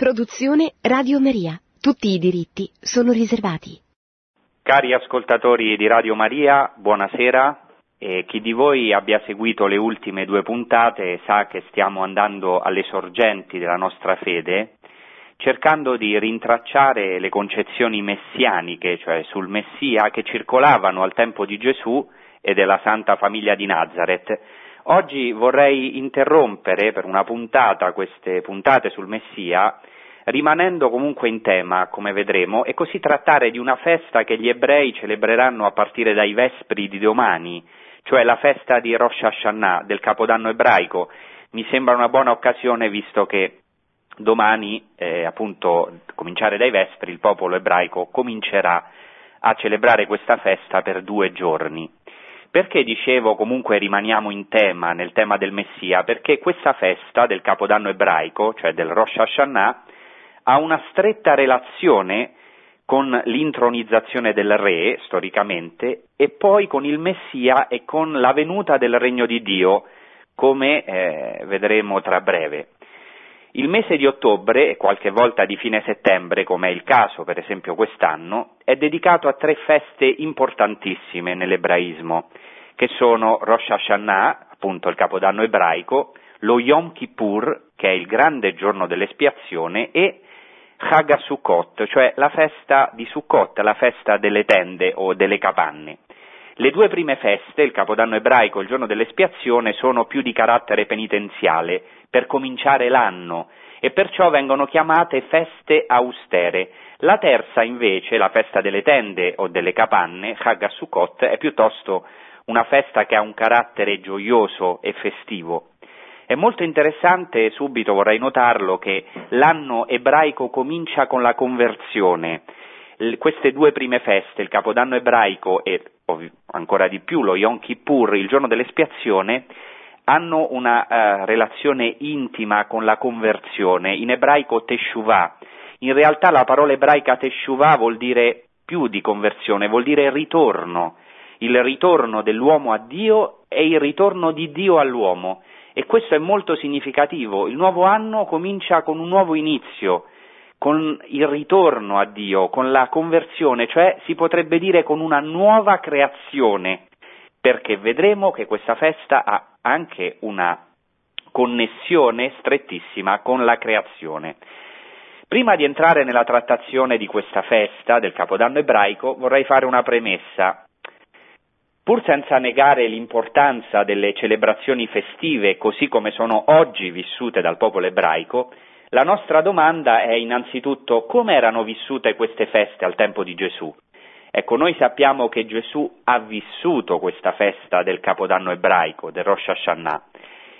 Produzione Radio Maria. Tutti i diritti sono riservati. Cari ascoltatori di Radio Maria, buonasera. E chi di voi abbia seguito le ultime due puntate sa che stiamo andando alle sorgenti della nostra fede, cercando di rintracciare le concezioni messianiche, cioè sul Messia, che circolavano al tempo di Gesù e della Santa Famiglia di Nazareth. Oggi vorrei interrompere per una puntata queste puntate sul Messia rimanendo comunque in tema, come vedremo, e così trattare di una festa che gli ebrei celebreranno a partire dai vespri di domani, cioè la festa di Rosh Hashanah, del Capodanno ebraico. Mi sembra una buona occasione visto che domani, eh, appunto, cominciare dai vespri, il popolo ebraico comincerà a celebrare questa festa per due giorni. Perché dicevo comunque rimaniamo in tema, nel tema del Messia? Perché questa festa del Capodanno ebraico, cioè del Rosh Hashanah, ha una stretta relazione con l'intronizzazione del re, storicamente, e poi con il Messia e con la venuta del regno di Dio, come eh, vedremo tra breve. Il mese di ottobre, e qualche volta di fine settembre, come è il caso per esempio quest'anno, è dedicato a tre feste importantissime nell'ebraismo, che sono Rosh Hashanah, appunto il capodanno ebraico, lo Yom Kippur, che è il grande giorno dell'espiazione, e Chag Sukkot, cioè la festa di Sukkot, la festa delle tende o delle capanne. Le due prime feste, il Capodanno ebraico e il giorno dell'espiazione, sono più di carattere penitenziale, per cominciare l'anno, e perciò vengono chiamate feste austere. La terza, invece, la festa delle tende o delle capanne, Chag Sukkot, è piuttosto una festa che ha un carattere gioioso e festivo. È molto interessante, subito vorrei notarlo, che l'anno ebraico comincia con la conversione. Queste due prime feste, il Capodanno ebraico e ancora di più lo Yom Kippur, il giorno dell'espiazione, hanno una uh, relazione intima con la conversione, in ebraico teshuvah. In realtà la parola ebraica teshuvah vuol dire più di conversione, vuol dire ritorno, il ritorno dell'uomo a Dio e il ritorno di Dio all'uomo e questo è molto significativo. Il nuovo anno comincia con un nuovo inizio, con il ritorno a Dio, con la conversione, cioè si potrebbe dire con una nuova creazione, perché vedremo che questa festa ha anche una connessione strettissima con la creazione. Prima di entrare nella trattazione di questa festa del Capodanno ebraico vorrei fare una premessa. Pur senza negare l'importanza delle celebrazioni festive così come sono oggi vissute dal popolo ebraico, la nostra domanda è innanzitutto come erano vissute queste feste al tempo di Gesù. Ecco, noi sappiamo che Gesù ha vissuto questa festa del Capodanno ebraico, del Rosh Hashanah,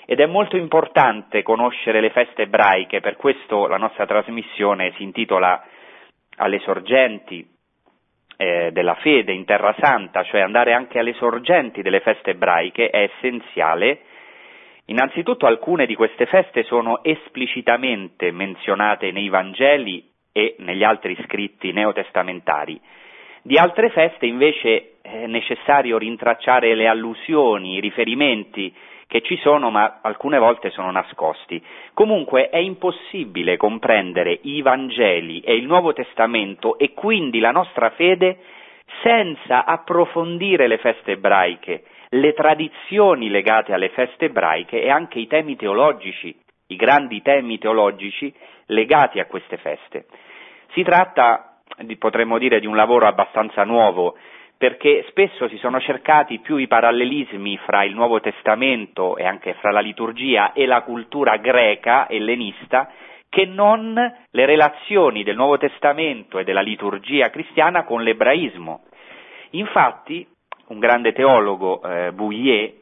ed è molto importante conoscere le feste ebraiche, per questo la nostra trasmissione si intitola Alle sorgenti eh, della fede in Terra Santa, cioè andare anche alle sorgenti delle feste ebraiche, è essenziale. Innanzitutto alcune di queste feste sono esplicitamente menzionate nei Vangeli e negli altri scritti neotestamentari. Di altre feste invece è necessario rintracciare le allusioni, i riferimenti che ci sono ma alcune volte sono nascosti. Comunque è impossibile comprendere i Vangeli e il Nuovo Testamento e quindi la nostra fede senza approfondire le feste ebraiche, le tradizioni legate alle feste ebraiche e anche i temi teologici, i grandi temi teologici legati a queste feste. Si tratta, potremmo dire, di un lavoro abbastanza nuovo, perché spesso si sono cercati più i parallelismi fra il Nuovo Testamento e anche fra la liturgia e la cultura greca ellenista che non le relazioni del Nuovo Testamento e della liturgia cristiana con l'ebraismo. Infatti, un grande teologo, eh, Bouillet,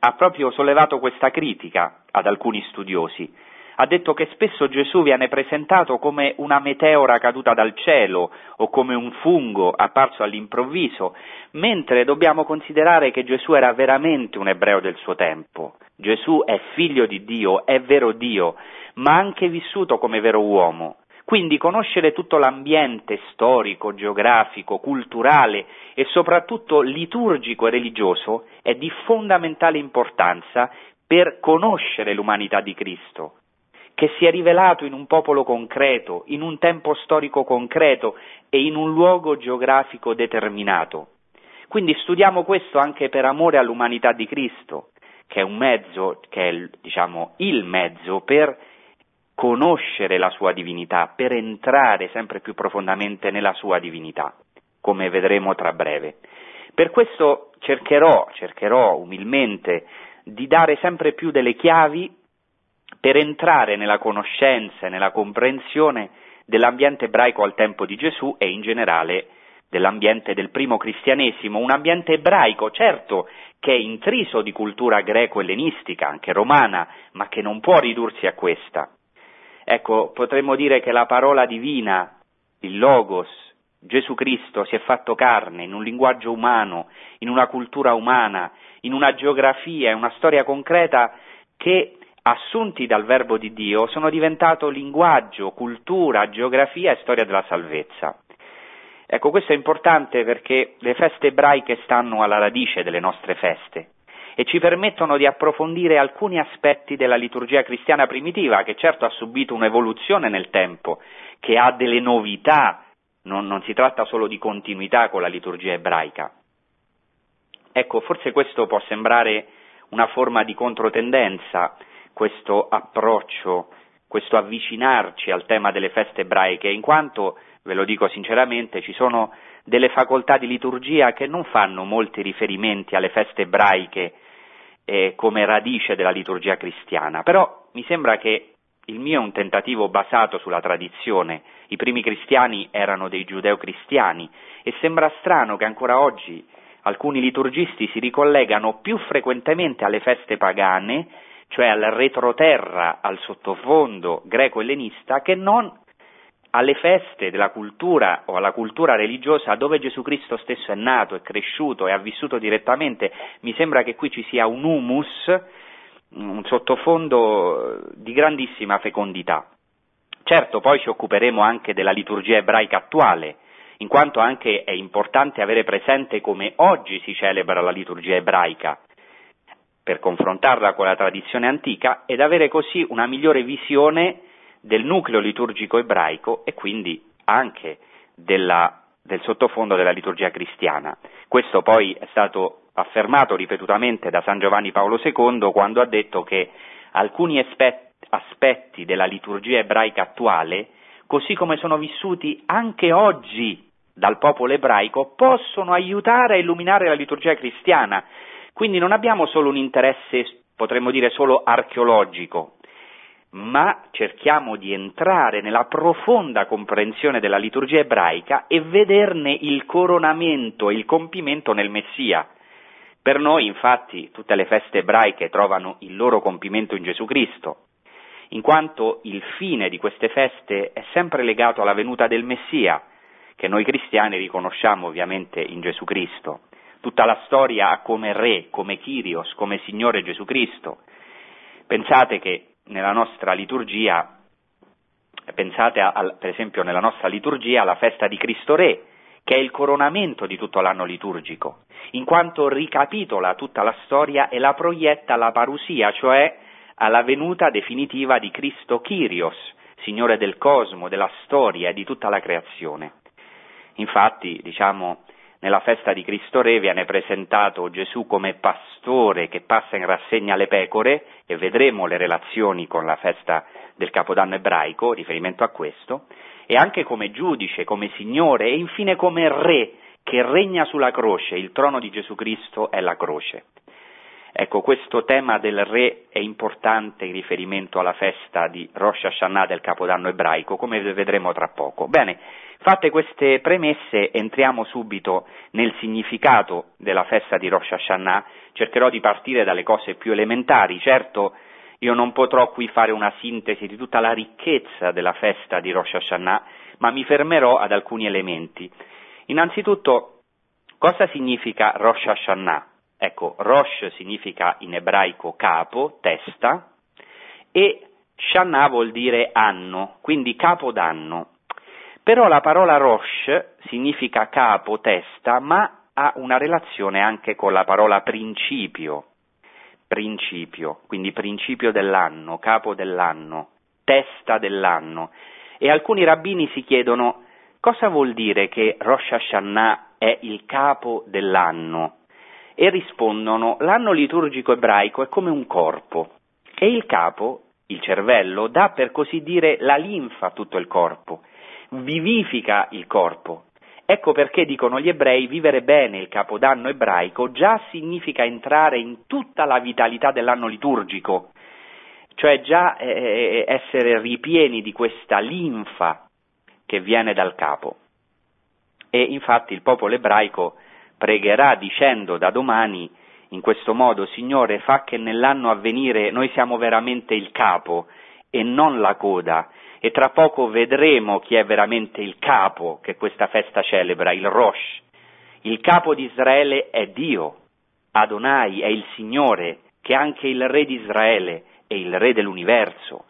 ha proprio sollevato questa critica ad alcuni studiosi ha detto che spesso Gesù viene presentato come una meteora caduta dal cielo o come un fungo apparso all'improvviso, mentre dobbiamo considerare che Gesù era veramente un ebreo del suo tempo. Gesù è figlio di Dio, è vero Dio, ma ha anche vissuto come vero uomo. Quindi conoscere tutto l'ambiente storico, geografico, culturale e soprattutto liturgico e religioso è di fondamentale importanza per conoscere l'umanità di Cristo. Che si è rivelato in un popolo concreto, in un tempo storico concreto e in un luogo geografico determinato. Quindi studiamo questo anche per amore all'umanità di Cristo, che è un mezzo, che è diciamo, il mezzo per conoscere la sua divinità, per entrare sempre più profondamente nella sua divinità, come vedremo tra breve. Per questo cercherò, cercherò umilmente di dare sempre più delle chiavi per entrare nella conoscenza e nella comprensione dell'ambiente ebraico al tempo di Gesù e in generale dell'ambiente del primo cristianesimo, un ambiente ebraico, certo, che è intriso di cultura greco-ellenistica, anche romana, ma che non può ridursi a questa. Ecco, potremmo dire che la parola divina, il Logos, Gesù Cristo si è fatto carne in un linguaggio umano, in una cultura umana, in una geografia, in una storia concreta che assunti dal verbo di Dio sono diventato linguaggio, cultura, geografia e storia della salvezza. Ecco, questo è importante perché le feste ebraiche stanno alla radice delle nostre feste e ci permettono di approfondire alcuni aspetti della liturgia cristiana primitiva, che certo ha subito un'evoluzione nel tempo, che ha delle novità, non, non si tratta solo di continuità con la liturgia ebraica. Ecco, forse questo può sembrare una forma di controtendenza, questo approccio, questo avvicinarci al tema delle feste ebraiche, in quanto, ve lo dico sinceramente, ci sono delle facoltà di liturgia che non fanno molti riferimenti alle feste ebraiche eh, come radice della liturgia cristiana, però mi sembra che il mio è un tentativo basato sulla tradizione, i primi cristiani erano dei giudeo-cristiani e sembra strano che ancora oggi alcuni liturgisti si ricollegano più frequentemente alle feste pagane, cioè al retroterra, al sottofondo greco-ellenista, che non alle feste della cultura o alla cultura religiosa dove Gesù Cristo stesso è nato, è cresciuto e ha vissuto direttamente, mi sembra che qui ci sia un humus, un sottofondo di grandissima fecondità. Certo, poi ci occuperemo anche della liturgia ebraica attuale, in quanto anche è importante avere presente come oggi si celebra la liturgia ebraica, per confrontarla con la tradizione antica ed avere così una migliore visione del nucleo liturgico ebraico e quindi anche della, del sottofondo della liturgia cristiana. Questo poi è stato affermato ripetutamente da San Giovanni Paolo II quando ha detto che alcuni aspetti della liturgia ebraica attuale, così come sono vissuti anche oggi dal popolo ebraico, possono aiutare a illuminare la liturgia cristiana. Quindi non abbiamo solo un interesse, potremmo dire, solo archeologico, ma cerchiamo di entrare nella profonda comprensione della liturgia ebraica e vederne il coronamento e il compimento nel Messia. Per noi, infatti, tutte le feste ebraiche trovano il loro compimento in Gesù Cristo, in quanto il fine di queste feste è sempre legato alla venuta del Messia, che noi cristiani riconosciamo ovviamente in Gesù Cristo. Tutta la storia come re, come Kyrios, come Signore Gesù Cristo. Pensate che nella nostra liturgia, pensate a, a, per esempio nella nostra liturgia alla festa di Cristo Re, che è il coronamento di tutto l'anno liturgico, in quanto ricapitola tutta la storia e la proietta alla parusia, cioè alla venuta definitiva di Cristo Kyrios, Signore del cosmo, della storia e di tutta la creazione. Infatti, diciamo, nella festa di Cristo Re viene presentato Gesù come pastore che passa in rassegna le pecore e vedremo le relazioni con la festa del Capodanno ebraico, riferimento a questo, e anche come giudice, come signore e infine come re che regna sulla croce, il trono di Gesù Cristo è la croce. Ecco, questo tema del re è importante in riferimento alla festa di Rosh Hashanah del Capodanno ebraico, come vedremo tra poco. Bene, fatte queste premesse entriamo subito nel significato della festa di Rosh Hashanah, cercherò di partire dalle cose più elementari, certo io non potrò qui fare una sintesi di tutta la ricchezza della festa di Rosh Hashanah, ma mi fermerò ad alcuni elementi. Innanzitutto, cosa significa Rosh Hashanah? Ecco, Rosh significa in ebraico capo, testa, e Shannah vuol dire anno, quindi capo d'anno. Però la parola Rosh significa capo, testa, ma ha una relazione anche con la parola principio, principio, quindi principio dell'anno, capo dell'anno. testa dell'anno. E alcuni rabbini si chiedono cosa vuol dire che Rosh Hashanah è il capo dell'anno? E rispondono l'anno liturgico ebraico è come un corpo e il capo, il cervello, dà per così dire la linfa a tutto il corpo, vivifica il corpo. Ecco perché dicono gli ebrei vivere bene il capodanno ebraico già significa entrare in tutta la vitalità dell'anno liturgico, cioè già eh, eh, essere ripieni di questa linfa che viene dal capo. E infatti il popolo ebraico pregherà dicendo da domani in questo modo, Signore, fa che nell'anno a venire noi siamo veramente il capo e non la coda, e tra poco vedremo chi è veramente il capo che questa festa celebra, il Rosh. Il capo di Israele è Dio, Adonai è il Signore, che è anche il Re di Israele, è il re dell'universo.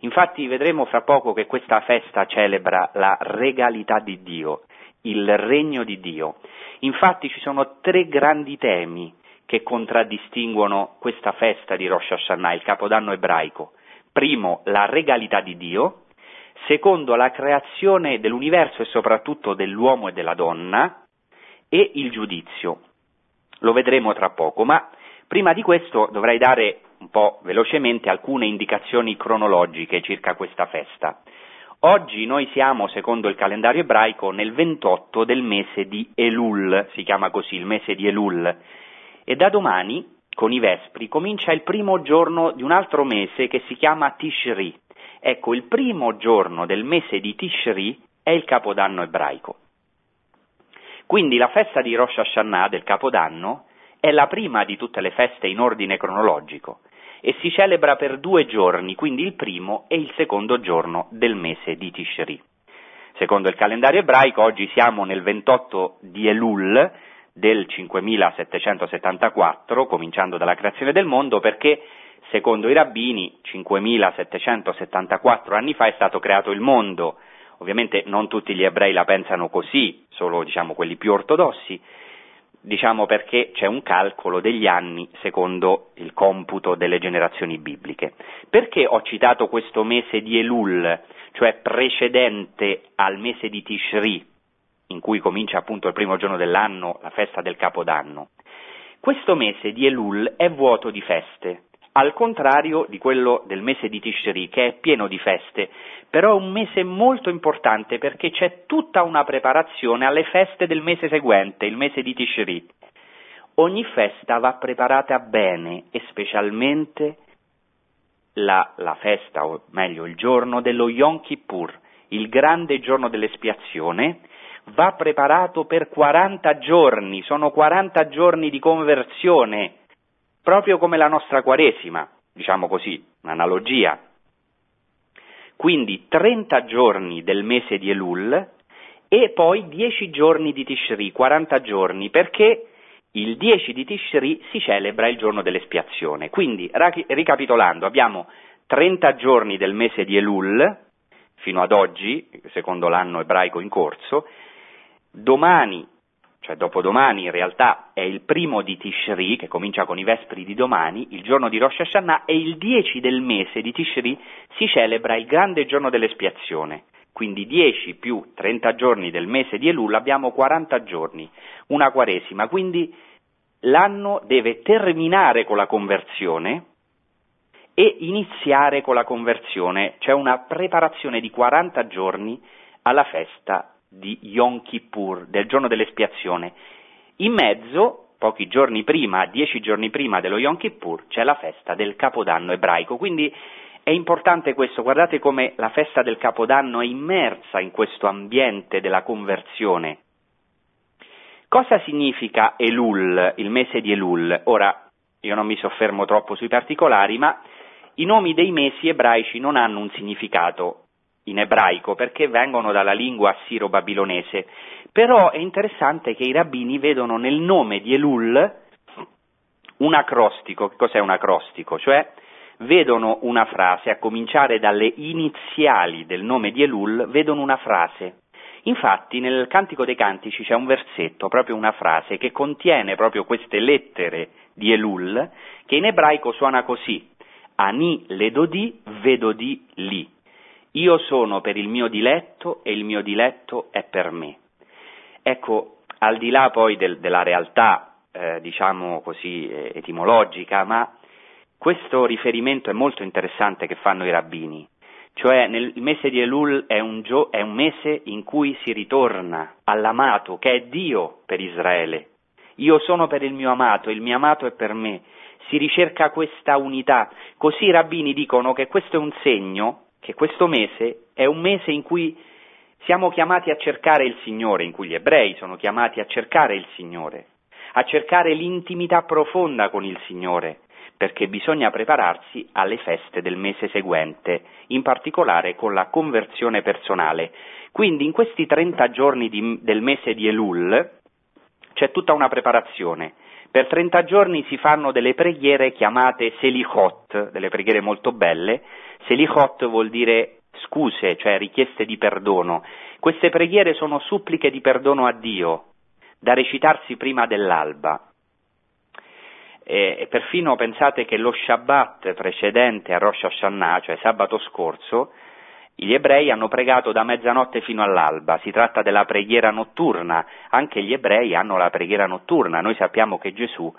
Infatti vedremo fra poco che questa festa celebra la regalità di Dio, il regno di Dio. Infatti ci sono tre grandi temi che contraddistinguono questa festa di Rosh Hashanah, il capodanno ebraico. Primo, la regalità di Dio, secondo, la creazione dell'universo e soprattutto dell'uomo e della donna, e il giudizio. Lo vedremo tra poco, ma prima di questo dovrei dare un po' velocemente alcune indicazioni cronologiche circa questa festa. Oggi noi siamo, secondo il calendario ebraico, nel 28 del mese di Elul, si chiama così il mese di Elul, e da domani, con i Vespri, comincia il primo giorno di un altro mese che si chiama Tishri. Ecco, il primo giorno del mese di Tishri è il Capodanno ebraico. Quindi la festa di Rosh Hashanah, del Capodanno, è la prima di tutte le feste in ordine cronologico e si celebra per due giorni, quindi il primo e il secondo giorno del mese di Tishri. Secondo il calendario ebraico oggi siamo nel 28 di Elul del 5774, cominciando dalla creazione del mondo, perché secondo i rabbini 5774 anni fa è stato creato il mondo. Ovviamente non tutti gli ebrei la pensano così, solo diciamo, quelli più ortodossi, diciamo perché c'è un calcolo degli anni secondo il computo delle generazioni bibliche. Perché ho citato questo mese di Elul, cioè precedente al mese di Tishri, in cui comincia appunto il primo giorno dell'anno, la festa del Capodanno? Questo mese di Elul è vuoto di feste, al contrario di quello del mese di Tishri, che è pieno di feste, però è un mese molto importante perché c'è tutta una preparazione alle feste del mese seguente, il mese di Tishri. Ogni festa va preparata bene e specialmente la, la festa, o meglio il giorno dello Yom Kippur, il grande giorno dell'espiazione, va preparato per 40 giorni, sono 40 giorni di conversione proprio come la nostra Quaresima, diciamo così, un'analogia. Quindi 30 giorni del mese di Elul e poi 10 giorni di Tishri, 40 giorni, perché il 10 di Tishri si celebra il giorno dell'espiazione. Quindi, ricapitolando, abbiamo 30 giorni del mese di Elul, fino ad oggi, secondo l'anno ebraico in corso, domani cioè dopodomani in realtà è il primo di Tishri, che comincia con i vespri di domani, il giorno di Rosh Hashanah, e il 10 del mese di Tishri si celebra il grande giorno dell'espiazione. Quindi 10 più 30 giorni del mese di Elul abbiamo 40 giorni, una quaresima, quindi l'anno deve terminare con la conversione e iniziare con la conversione, cioè una preparazione di 40 giorni alla festa di Yom Kippur, del giorno dell'espiazione. In mezzo, pochi giorni prima, dieci giorni prima dello Yom Kippur, c'è la festa del Capodanno ebraico. Quindi è importante questo, guardate come la festa del Capodanno è immersa in questo ambiente della conversione. Cosa significa Elul, il mese di Elul? Ora, io non mi soffermo troppo sui particolari, ma i nomi dei mesi ebraici non hanno un significato in ebraico perché vengono dalla lingua assiro-babilonese, però è interessante che i rabbini vedono nel nome di Elul un acrostico. Che cos'è un acrostico? Cioè vedono una frase, a cominciare dalle iniziali del nome di Elul, vedono una frase. Infatti nel Cantico dei Cantici c'è un versetto, proprio una frase, che contiene proprio queste lettere di Elul, che in ebraico suona così. Ani ledodi vedodi li. Io sono per il mio diletto e il mio diletto è per me. Ecco, al di là poi del, della realtà, eh, diciamo così, eh, etimologica, ma questo riferimento è molto interessante che fanno i rabbini, cioè nel mese di Elul è un, gio- è un mese in cui si ritorna all'amato che è Dio per Israele. Io sono per il mio amato, il mio amato è per me. Si ricerca questa unità. Così i rabbini dicono che questo è un segno, che questo mese è un mese in cui siamo chiamati a cercare il Signore, in cui gli ebrei sono chiamati a cercare il Signore, a cercare l'intimità profonda con il Signore, perché bisogna prepararsi alle feste del mese seguente, in particolare con la conversione personale. Quindi in questi 30 giorni di, del mese di Elul c'è tutta una preparazione. Per 30 giorni si fanno delle preghiere chiamate selichot, delle preghiere molto belle. Selichot vuol dire scuse, cioè richieste di perdono. Queste preghiere sono suppliche di perdono a Dio, da recitarsi prima dell'alba. E, e perfino pensate che lo Shabbat precedente a Rosh Hashanah, cioè sabato scorso, gli ebrei hanno pregato da mezzanotte fino all'alba, si tratta della preghiera notturna, anche gli ebrei hanno la preghiera notturna, noi sappiamo che Gesù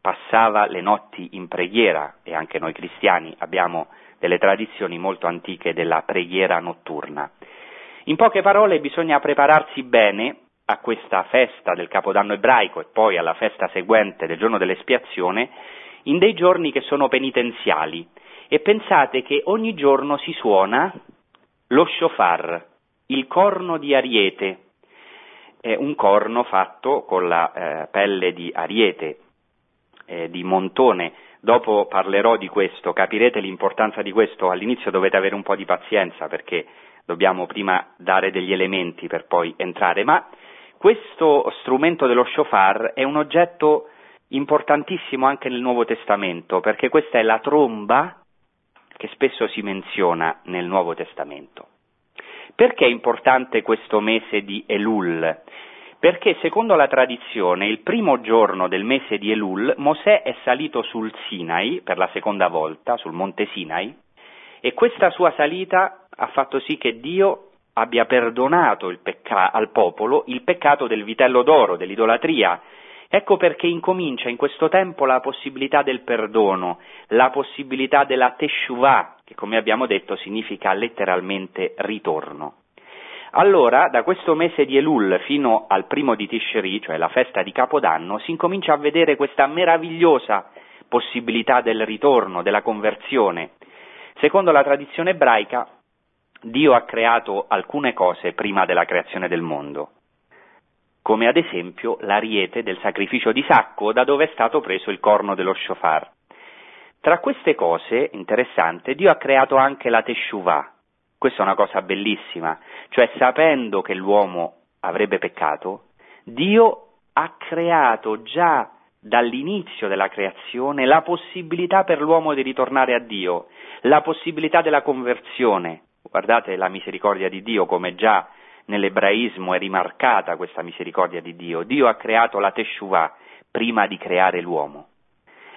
passava le notti in preghiera e anche noi cristiani abbiamo delle tradizioni molto antiche della preghiera notturna. In poche parole bisogna prepararsi bene a questa festa del Capodanno ebraico e poi alla festa seguente del giorno dell'espiazione in dei giorni che sono penitenziali e pensate che ogni giorno si suona lo shofar, il corno di ariete, è un corno fatto con la eh, pelle di ariete, eh, di montone. Dopo parlerò di questo, capirete l'importanza di questo, all'inizio dovete avere un po' di pazienza perché dobbiamo prima dare degli elementi per poi entrare, ma questo strumento dello shofar è un oggetto importantissimo anche nel Nuovo Testamento, perché questa è la tromba che spesso si menziona nel Nuovo Testamento. Perché è importante questo mese di Elul? Perché secondo la tradizione il primo giorno del mese di Elul Mosè è salito sul Sinai per la seconda volta, sul monte Sinai, e questa sua salita ha fatto sì che Dio abbia perdonato pecca- al popolo il peccato del vitello d'oro, dell'idolatria. Ecco perché incomincia in questo tempo la possibilità del perdono, la possibilità della teshuvah, che come abbiamo detto significa letteralmente ritorno. Allora, da questo mese di Elul fino al primo di Tishri, cioè la festa di Capodanno, si incomincia a vedere questa meravigliosa possibilità del ritorno, della conversione. Secondo la tradizione ebraica, Dio ha creato alcune cose prima della creazione del mondo, come ad esempio l'ariete del sacrificio di Sacco, da dove è stato preso il corno dello shofar. Tra queste cose, interessante, Dio ha creato anche la Teshuvah. Questa è una cosa bellissima, cioè sapendo che l'uomo avrebbe peccato, Dio ha creato già dall'inizio della creazione la possibilità per l'uomo di ritornare a Dio, la possibilità della conversione. Guardate la misericordia di Dio, come già nell'ebraismo è rimarcata questa misericordia di Dio. Dio ha creato la Teshuvah prima di creare l'uomo.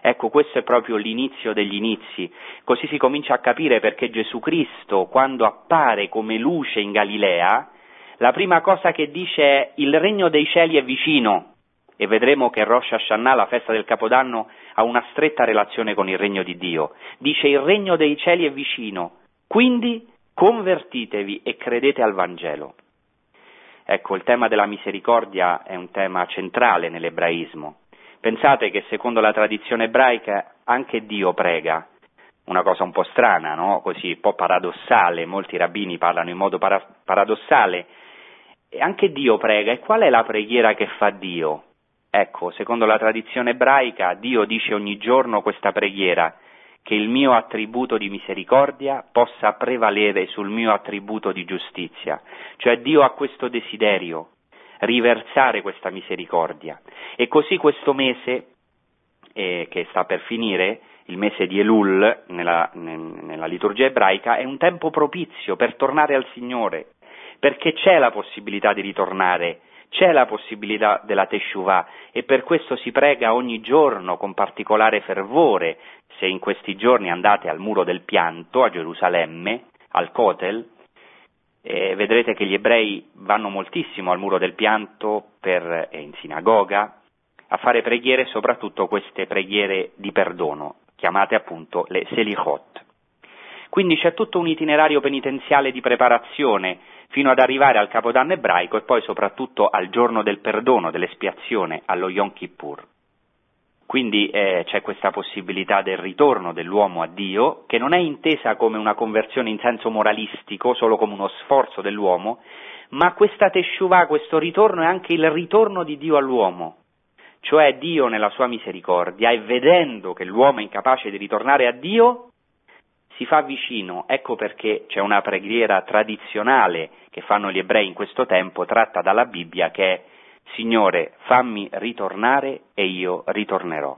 Ecco, questo è proprio l'inizio degli inizi. Così si comincia a capire perché Gesù Cristo, quando appare come luce in Galilea, la prima cosa che dice è il regno dei cieli è vicino. E vedremo che Rosh Hashanah, la festa del Capodanno, ha una stretta relazione con il regno di Dio. Dice il regno dei cieli è vicino. Quindi convertitevi e credete al Vangelo. Ecco, il tema della misericordia è un tema centrale nell'ebraismo. Pensate che secondo la tradizione ebraica anche Dio prega, una cosa un po' strana, no? così un po' paradossale, molti rabbini parlano in modo para- paradossale, e anche Dio prega, e qual è la preghiera che fa Dio? Ecco, secondo la tradizione ebraica, Dio dice ogni giorno questa preghiera, che il mio attributo di misericordia possa prevalere sul mio attributo di giustizia. Cioè Dio ha questo desiderio, riversare questa misericordia. E così questo mese, eh, che sta per finire, il mese di Elul nella, nella liturgia ebraica, è un tempo propizio per tornare al Signore, perché c'è la possibilità di ritornare c'è la possibilità della Teshuvah e per questo si prega ogni giorno con particolare fervore. Se in questi giorni andate al muro del pianto a Gerusalemme, al Kotel, eh, vedrete che gli ebrei vanno moltissimo al muro del pianto per, eh, in sinagoga a fare preghiere, soprattutto queste preghiere di perdono, chiamate appunto le Selichot. Quindi c'è tutto un itinerario penitenziale di preparazione fino ad arrivare al Capodanno ebraico e poi soprattutto al giorno del perdono, dell'espiazione, allo Yom Kippur. Quindi eh, c'è questa possibilità del ritorno dell'uomo a Dio, che non è intesa come una conversione in senso moralistico, solo come uno sforzo dell'uomo, ma questa Teshuvah, questo ritorno è anche il ritorno di Dio all'uomo, cioè Dio nella sua misericordia e vedendo che l'uomo è incapace di ritornare a Dio, si fa vicino, ecco perché c'è una preghiera tradizionale che fanno gli ebrei in questo tempo, tratta dalla Bibbia, che è Signore, fammi ritornare e io ritornerò.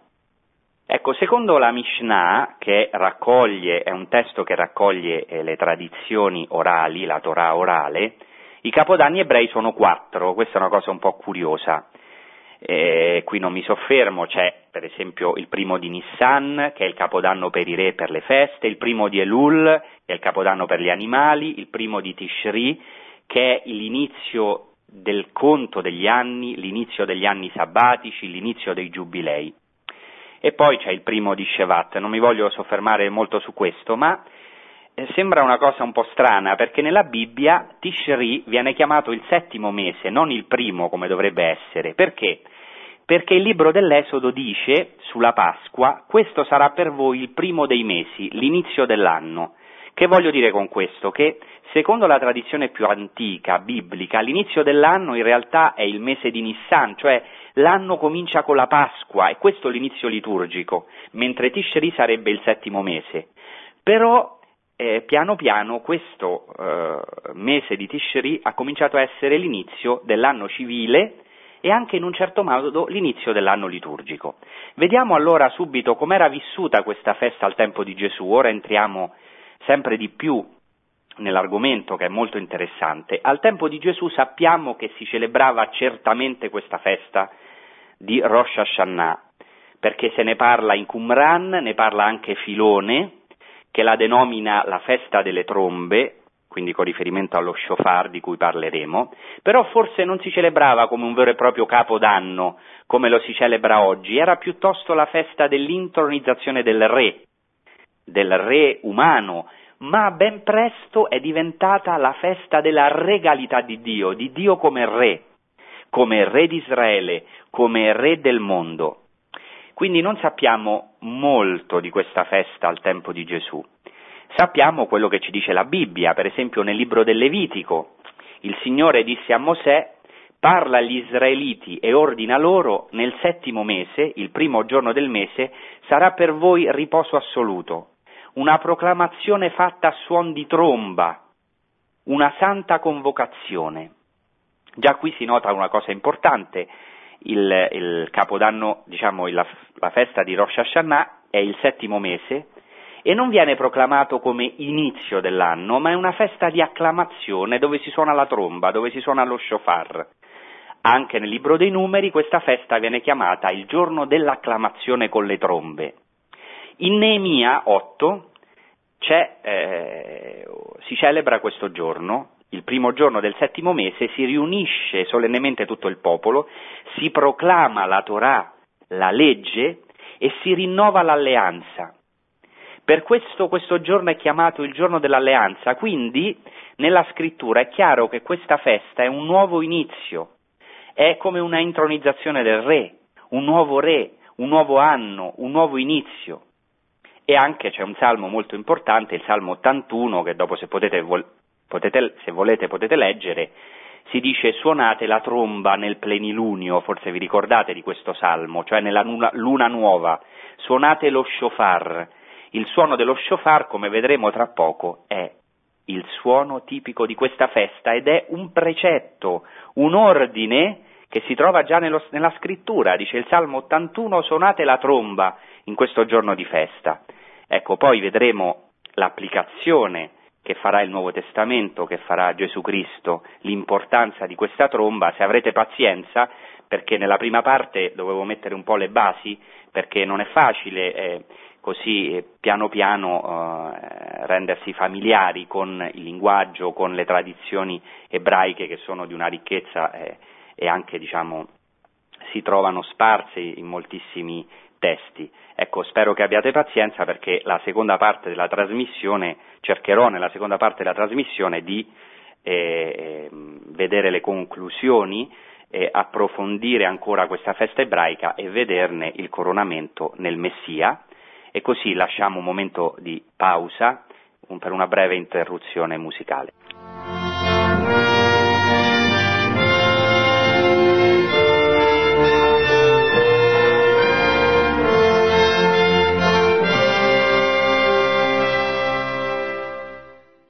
Ecco, secondo la Mishnah, che raccoglie, è un testo che raccoglie eh, le tradizioni orali, la Torah orale, i capodanni ebrei sono quattro, questa è una cosa un po' curiosa. Eh, qui non mi soffermo, c'è per esempio il primo di Nissan, che è il capodanno per i re e per le feste, il primo di Elul, che è il capodanno per gli animali, il primo di Tishri, che è l'inizio del conto degli anni, l'inizio degli anni sabbatici, l'inizio dei giubilei. E poi c'è il primo di Shevat, non mi voglio soffermare molto su questo, ma eh, sembra una cosa un po' strana perché nella Bibbia Tishri viene chiamato il settimo mese, non il primo come dovrebbe essere. Perché? Perché il libro dell'Esodo dice sulla Pasqua, questo sarà per voi il primo dei mesi, l'inizio dell'anno. Che voglio dire con questo? Che secondo la tradizione più antica, biblica, l'inizio dell'anno in realtà è il mese di Nissan, cioè l'anno comincia con la Pasqua e questo è l'inizio liturgico, mentre Tishri sarebbe il settimo mese. Però eh, piano piano questo eh, mese di Tishri ha cominciato a essere l'inizio dell'anno civile e anche in un certo modo l'inizio dell'anno liturgico. Vediamo allora subito com'era vissuta questa festa al tempo di Gesù, ora entriamo sempre di più nell'argomento che è molto interessante. Al tempo di Gesù sappiamo che si celebrava certamente questa festa di Rosh Hashanah, perché se ne parla in Qumran, ne parla anche Filone, che la denomina la festa delle trombe, quindi con riferimento allo shofar di cui parleremo, però forse non si celebrava come un vero e proprio capodanno, come lo si celebra oggi, era piuttosto la festa dell'intronizzazione del re, del re umano, ma ben presto è diventata la festa della regalità di Dio, di Dio come re, come re di Israele, come re del mondo. Quindi non sappiamo molto di questa festa al tempo di Gesù. Sappiamo quello che ci dice la Bibbia, per esempio nel libro del Levitico. Il Signore disse a Mosè, parla agli israeliti e ordina loro, nel settimo mese, il primo giorno del mese, sarà per voi riposo assoluto una proclamazione fatta a suon di tromba, una santa convocazione. Già qui si nota una cosa importante, il, il capodanno, diciamo la, la festa di Rosh Hashanah è il settimo mese e non viene proclamato come inizio dell'anno, ma è una festa di acclamazione dove si suona la tromba, dove si suona lo shofar. Anche nel libro dei numeri questa festa viene chiamata il giorno dell'acclamazione con le trombe. In Neemia 8 eh, si celebra questo giorno, il primo giorno del settimo mese, si riunisce solennemente tutto il popolo, si proclama la Torah, la legge, e si rinnova l'alleanza. Per questo questo giorno è chiamato il giorno dell'alleanza, quindi nella scrittura è chiaro che questa festa è un nuovo inizio, è come una intronizzazione del re, un nuovo re, un nuovo anno, un nuovo inizio. E anche c'è un salmo molto importante, il Salmo 81, che dopo se, potete, potete, se volete potete leggere, si dice suonate la tromba nel plenilunio, forse vi ricordate di questo salmo, cioè nella luna nuova, suonate lo shofar. Il suono dello shofar, come vedremo tra poco, è il suono tipico di questa festa ed è un precetto, un ordine che si trova già nello, nella scrittura, dice il Salmo 81, suonate la tromba in questo giorno di festa. Ecco, poi vedremo l'applicazione che farà il Nuovo Testamento, che farà Gesù Cristo, l'importanza di questa tromba, se avrete pazienza, perché nella prima parte dovevo mettere un po' le basi, perché non è facile eh, così eh, piano piano eh, rendersi familiari con il linguaggio, con le tradizioni ebraiche che sono di una ricchezza eh, e anche diciamo si trovano sparse in moltissimi testi. Ecco, spero che abbiate pazienza perché la seconda parte della trasmissione, cercherò nella seconda parte della trasmissione di eh, vedere le conclusioni, eh, approfondire ancora questa festa ebraica e vederne il coronamento nel Messia e così lasciamo un momento di pausa un, per una breve interruzione musicale.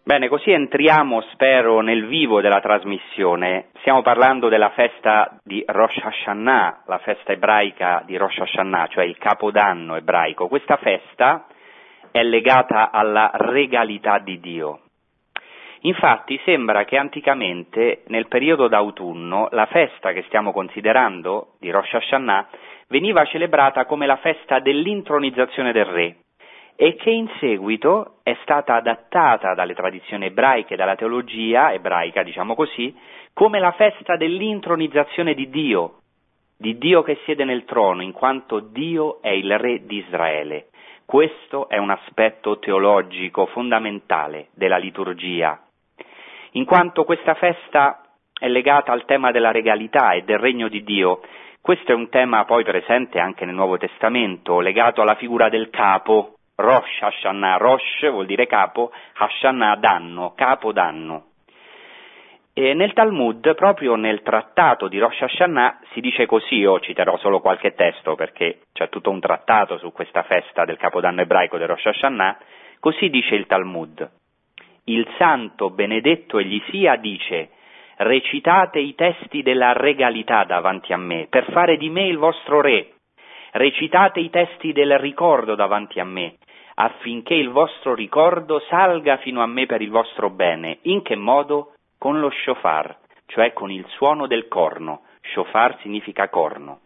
Bene, così entriamo, spero, nel vivo della trasmissione. Stiamo parlando della festa di Rosh Hashanah, la festa ebraica di Rosh Hashanah, cioè il capodanno ebraico. Questa festa è legata alla regalità di Dio. Infatti sembra che anticamente, nel periodo d'autunno, la festa che stiamo considerando di Rosh Hashanah veniva celebrata come la festa dell'intronizzazione del re e che in seguito è stata adattata dalle tradizioni ebraiche, dalla teologia ebraica, diciamo così, come la festa dell'intronizzazione di Dio, di Dio che siede nel trono, in quanto Dio è il re di Israele. Questo è un aspetto teologico fondamentale della liturgia, in quanto questa festa è legata al tema della regalità e del regno di Dio. Questo è un tema poi presente anche nel Nuovo Testamento, legato alla figura del capo, Rosh Hashanah, Rosh vuol dire capo, Hashanah danno, capo danno. E nel Talmud, proprio nel trattato di Rosh Hashanah, si dice così, io citerò solo qualche testo perché c'è tutto un trattato su questa festa del capodanno ebraico del Rosh Hashanah, così dice il Talmud. Il santo benedetto egli sia dice, recitate i testi della regalità davanti a me, per fare di me il vostro re, recitate i testi del ricordo davanti a me, affinché il vostro ricordo salga fino a me per il vostro bene. In che modo? Con lo shofar, cioè con il suono del corno. Shofar significa corno.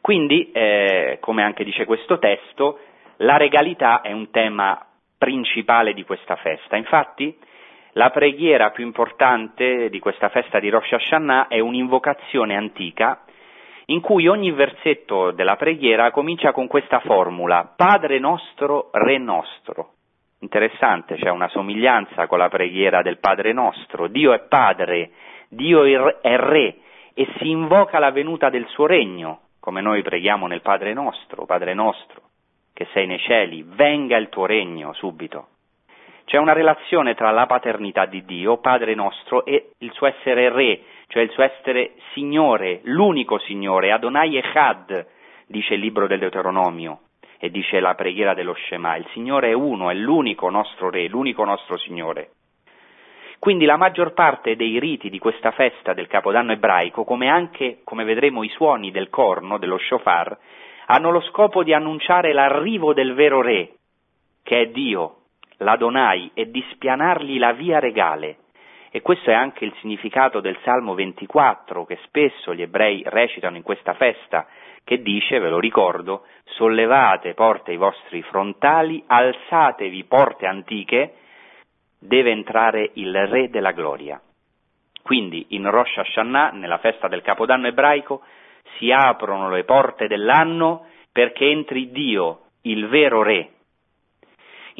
Quindi, eh, come anche dice questo testo, la regalità è un tema principale di questa festa. Infatti, la preghiera più importante di questa festa di Rosh Hashanah è un'invocazione antica in cui ogni versetto della preghiera comincia con questa formula, Padre nostro, Re nostro. Interessante, c'è una somiglianza con la preghiera del Padre nostro. Dio è Padre, Dio è Re e si invoca la venuta del suo regno, come noi preghiamo nel Padre nostro, Padre nostro, che sei nei cieli, venga il tuo regno subito. C'è una relazione tra la paternità di Dio, Padre nostro, e il suo essere Re, cioè il suo essere Signore, l'unico Signore, Adonai Echad, dice il libro del Deuteronomio e dice la preghiera dello Shema, il Signore è uno, è l'unico nostro Re, l'unico nostro Signore. Quindi la maggior parte dei riti di questa festa del Capodanno ebraico, come anche, come vedremo, i suoni del corno, dello shofar, hanno lo scopo di annunciare l'arrivo del vero Re, che è Dio, l'Adonai, e di spianargli la via regale, e questo è anche il significato del Salmo 24 che spesso gli ebrei recitano in questa festa, che dice, ve lo ricordo, sollevate porte i vostri frontali, alzatevi porte antiche, deve entrare il Re della gloria. Quindi in Rosh Hashanah, nella festa del Capodanno ebraico, si aprono le porte dell'anno perché entri Dio, il vero Re,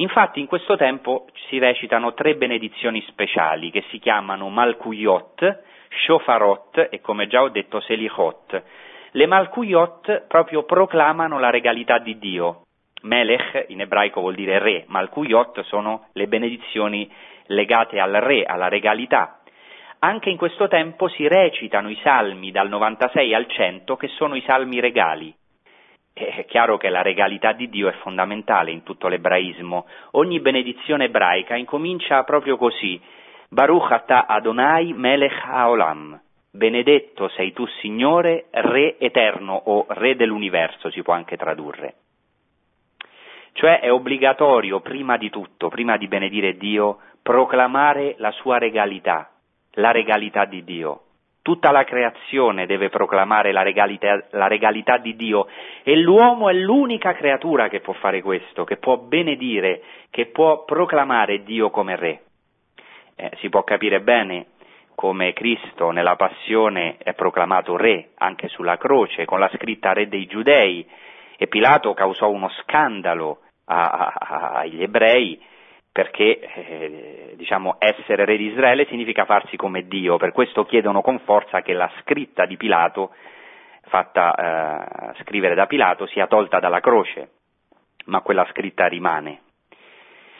Infatti in questo tempo si recitano tre benedizioni speciali che si chiamano Malkuyot, Shofarot e come già ho detto Selichot. Le Malkuyot proprio proclamano la regalità di Dio. Melech in ebraico vuol dire re, Malkuyot sono le benedizioni legate al re, alla regalità. Anche in questo tempo si recitano i salmi dal 96 al 100 che sono i salmi regali è chiaro che la regalità di Dio è fondamentale in tutto l'ebraismo. Ogni benedizione ebraica incomincia proprio così. Baruch atah Adonai melech haolam. Benedetto sei tu, Signore, Re eterno o Re dell'universo, si può anche tradurre. Cioè è obbligatorio, prima di tutto, prima di benedire Dio, proclamare la sua regalità, la regalità di Dio. Tutta la creazione deve proclamare la regalità, la regalità, di Dio e l'uomo è l'unica creatura che può fare questo, che può benedire, che può proclamare Dio come Re. Eh, si può capire bene come Cristo nella passione è proclamato Re anche sulla croce, con la scritta Re dei Giudei, e Pilato causò uno scandalo agli ebrei perché eh, diciamo, essere re di Israele significa farsi come Dio, per questo chiedono con forza che la scritta di Pilato, fatta eh, scrivere da Pilato, sia tolta dalla croce, ma quella scritta rimane.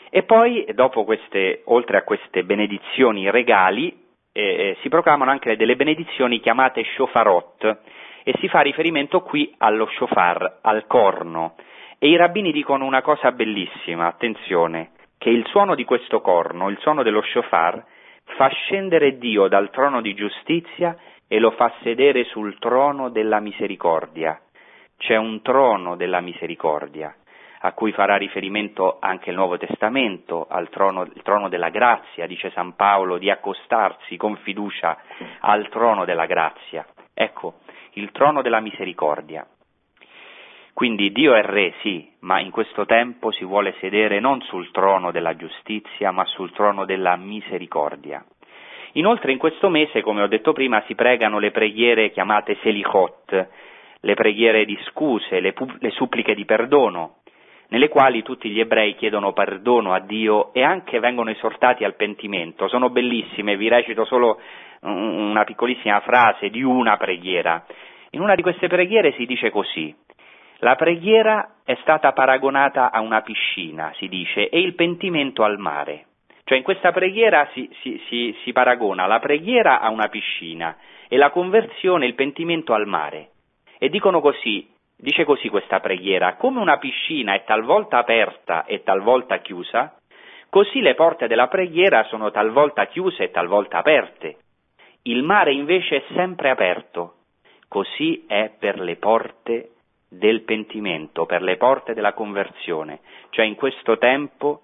E poi, queste, oltre a queste benedizioni regali, eh, eh si proclamano anche delle benedizioni chiamate shofarot, e si fa riferimento qui allo shofar, al corno. E i rabbini dicono una cosa bellissima, attenzione, che il suono di questo corno, il suono dello shofar, fa scendere Dio dal trono di giustizia e lo fa sedere sul trono della misericordia. C'è un trono della misericordia a cui farà riferimento anche il Nuovo Testamento, al trono, il trono della grazia, dice San Paolo, di accostarsi con fiducia al trono della grazia. Ecco, il trono della misericordia. Quindi Dio è re, sì, ma in questo tempo si vuole sedere non sul trono della giustizia, ma sul trono della misericordia. Inoltre in questo mese, come ho detto prima, si pregano le preghiere chiamate selichot, le preghiere di scuse, le, pu- le suppliche di perdono, nelle quali tutti gli ebrei chiedono perdono a Dio e anche vengono esortati al pentimento. Sono bellissime, vi recito solo una piccolissima frase di una preghiera. In una di queste preghiere si dice così, la preghiera è stata paragonata a una piscina, si dice, e il pentimento al mare. Cioè in questa preghiera si, si, si, si paragona la preghiera a una piscina e la conversione, il pentimento al mare. E dicono così, dice così questa preghiera, come una piscina è talvolta aperta e talvolta chiusa, così le porte della preghiera sono talvolta chiuse e talvolta aperte. Il mare invece è sempre aperto, così è per le porte del pentimento, per le porte della conversione, cioè in questo tempo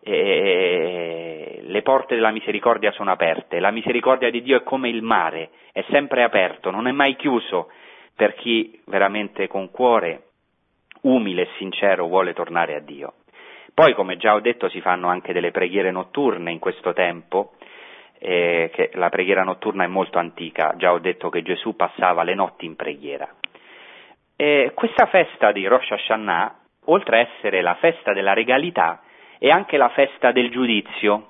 eh, le porte della misericordia sono aperte, la misericordia di Dio è come il mare, è sempre aperto, non è mai chiuso per chi veramente con cuore umile e sincero vuole tornare a Dio. Poi, come già ho detto, si fanno anche delle preghiere notturne in questo tempo, eh, la preghiera notturna è molto antica, già ho detto che Gesù passava le notti in preghiera. E questa festa di Rosh Hashanah, oltre a essere la festa della regalità, è anche la festa del giudizio.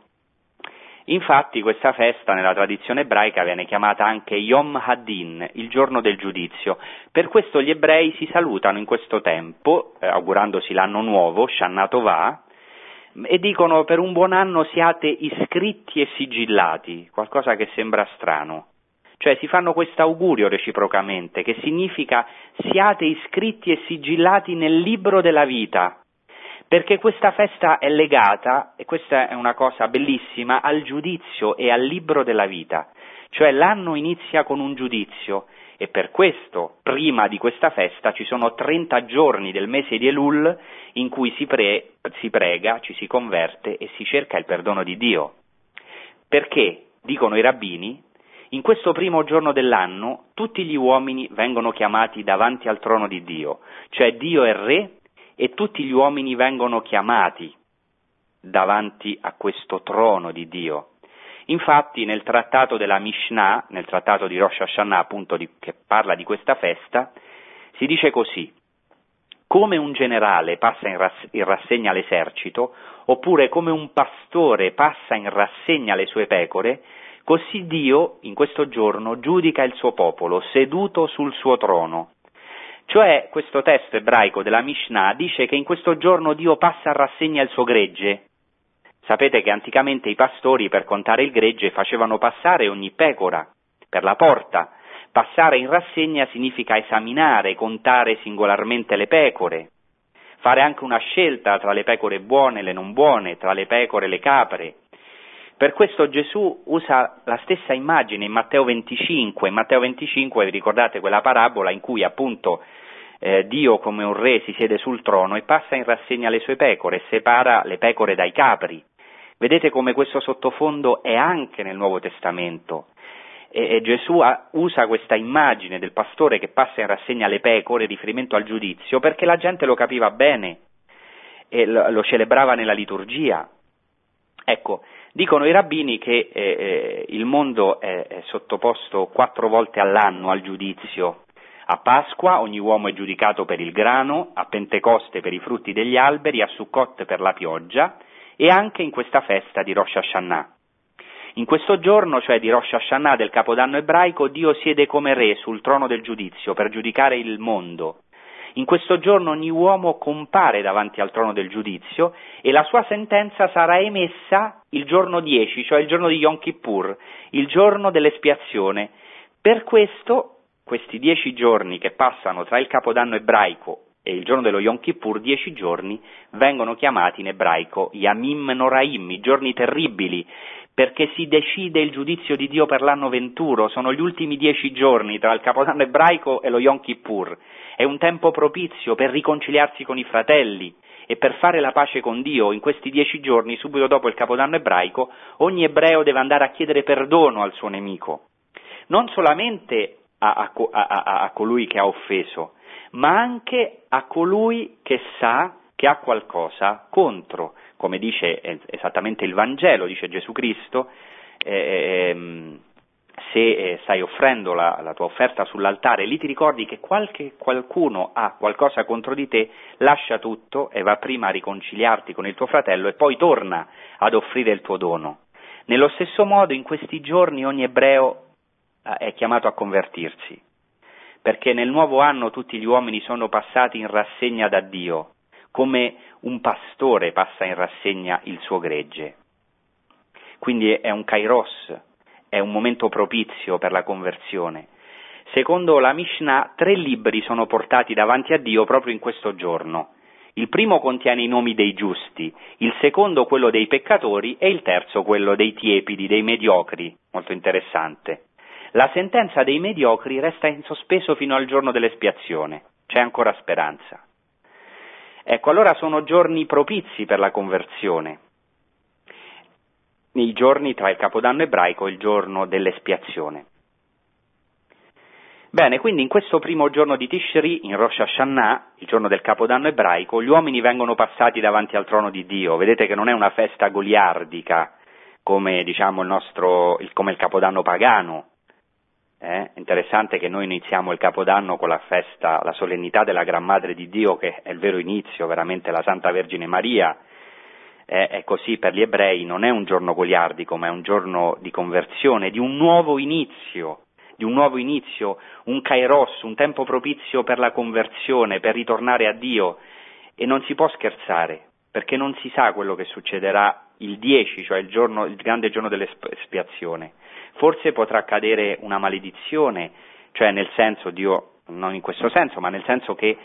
Infatti questa festa nella tradizione ebraica viene chiamata anche Yom Haddin, il giorno del giudizio. Per questo gli ebrei si salutano in questo tempo, eh, augurandosi l'anno nuovo, Shana Tovah, e dicono per un buon anno siate iscritti e sigillati, qualcosa che sembra strano. Cioè si fanno questo augurio reciprocamente, che significa siate iscritti e sigillati nel libro della vita, perché questa festa è legata, e questa è una cosa bellissima, al giudizio e al libro della vita. Cioè l'anno inizia con un giudizio e per questo, prima di questa festa, ci sono 30 giorni del mese di Elul in cui si, pre- si prega, ci si converte e si cerca il perdono di Dio. Perché, dicono i rabbini, in questo primo giorno dell'anno tutti gli uomini vengono chiamati davanti al trono di Dio, cioè Dio è re e tutti gli uomini vengono chiamati davanti a questo trono di Dio. Infatti nel trattato della Mishnah, nel trattato di Rosh Hashanah appunto di, che parla di questa festa, si dice così, come un generale passa in, rass- in rassegna l'esercito, oppure come un pastore passa in rassegna le sue pecore, Così Dio in questo giorno giudica il suo popolo seduto sul suo trono. Cioè questo testo ebraico della Mishnah dice che in questo giorno Dio passa a rassegna il suo gregge. Sapete che anticamente i pastori per contare il gregge facevano passare ogni pecora per la porta. Passare in rassegna significa esaminare, contare singolarmente le pecore, fare anche una scelta tra le pecore buone e le non buone, tra le pecore e le capre, per questo Gesù usa la stessa immagine in Matteo 25. In Matteo 25 vi ricordate quella parabola in cui appunto eh, Dio come un re si siede sul trono e passa in rassegna le sue pecore, separa le pecore dai capri. Vedete come questo sottofondo è anche nel Nuovo Testamento. E, e Gesù ha, usa questa immagine del pastore che passa in rassegna le pecore, riferimento al giudizio, perché la gente lo capiva bene e lo, lo celebrava nella liturgia. Ecco, dicono i rabbini che eh, eh il mondo è, è sottoposto quattro volte all'anno al giudizio, a Pasqua ogni uomo è giudicato per il grano, a Pentecoste per i frutti degli alberi, a Sukkot per la pioggia e anche in questa festa di Rosh Hashanah. In questo giorno, cioè di Rosh Hashanah del Capodanno ebraico, Dio siede come re sul trono del giudizio per giudicare il mondo. In questo giorno ogni uomo compare davanti al trono del giudizio e la sua sentenza sarà emessa il giorno 10, cioè il giorno di Yom Kippur, il giorno dell'espiazione. Per questo questi dieci giorni che passano tra il Capodanno ebraico e il giorno dello Yom Kippur, dieci giorni, vengono chiamati in ebraico Yamim Noraim, i giorni terribili, perché si decide il giudizio di Dio per l'anno venturo, sono gli ultimi dieci giorni tra il Capodanno ebraico e lo Yom Kippur. È un tempo propizio per riconciliarsi con i fratelli e per fare la pace con Dio. In questi dieci giorni, subito dopo il Capodanno ebraico, ogni ebreo deve andare a chiedere perdono al suo nemico. Non solamente a, a, a, a colui che ha offeso, ma anche a colui che sa che ha qualcosa contro, come dice esattamente il Vangelo, dice Gesù Cristo, eh, ehm, se eh, stai offrendo la, la, tua offerta sull'altare, lì ti ricordi che qualche, qualcuno ha qualcosa contro di te, lascia tutto e va prima a riconciliarti con il tuo fratello e poi torna ad offrire il tuo dono. Nello stesso modo in questi giorni ogni ebreo è chiamato a convertirsi, perché nel nuovo anno tutti gli uomini sono passati in rassegna da Dio, come un pastore passa in rassegna il suo gregge. Quindi è un kairos, è un momento propizio per la conversione. Secondo la Mishnah, tre libri sono portati davanti a Dio proprio in questo giorno. Il primo contiene i nomi dei giusti, il secondo quello dei peccatori e il terzo quello dei tiepidi, dei mediocri, molto interessante. La sentenza dei mediocri resta in sospeso fino al giorno dell'espiazione, c'è ancora speranza. Ecco, allora sono giorni propizi per la conversione, nei giorni tra il Capodanno ebraico e il giorno dell'espiazione. Bene, quindi in questo primo giorno di Tishri, in Rosh Hashanah, il giorno del Capodanno ebraico, gli uomini vengono passati davanti al trono di Dio. Vedete che non è una festa goliardica come, diciamo, il, nostro, come il Capodanno pagano, eh? Interessante che noi iniziamo il Capodanno con la festa, la solennità della Gran Madre di Dio, che è il vero inizio, veramente la Santa Vergine Maria. Eh, è così per gli ebrei, non è un giorno goliardico, ma è un giorno di conversione, di un nuovo inizio, di un nuovo inizio, un kairos, un tempo propizio per la conversione, per ritornare a Dio. E non si può scherzare, perché non si sa quello che succederà il 10, cioè il, giorno, il grande giorno dell'espiazione forse potrà accadere una maledizione, cioè nel senso, Dio, non in questo senso, ma nel senso che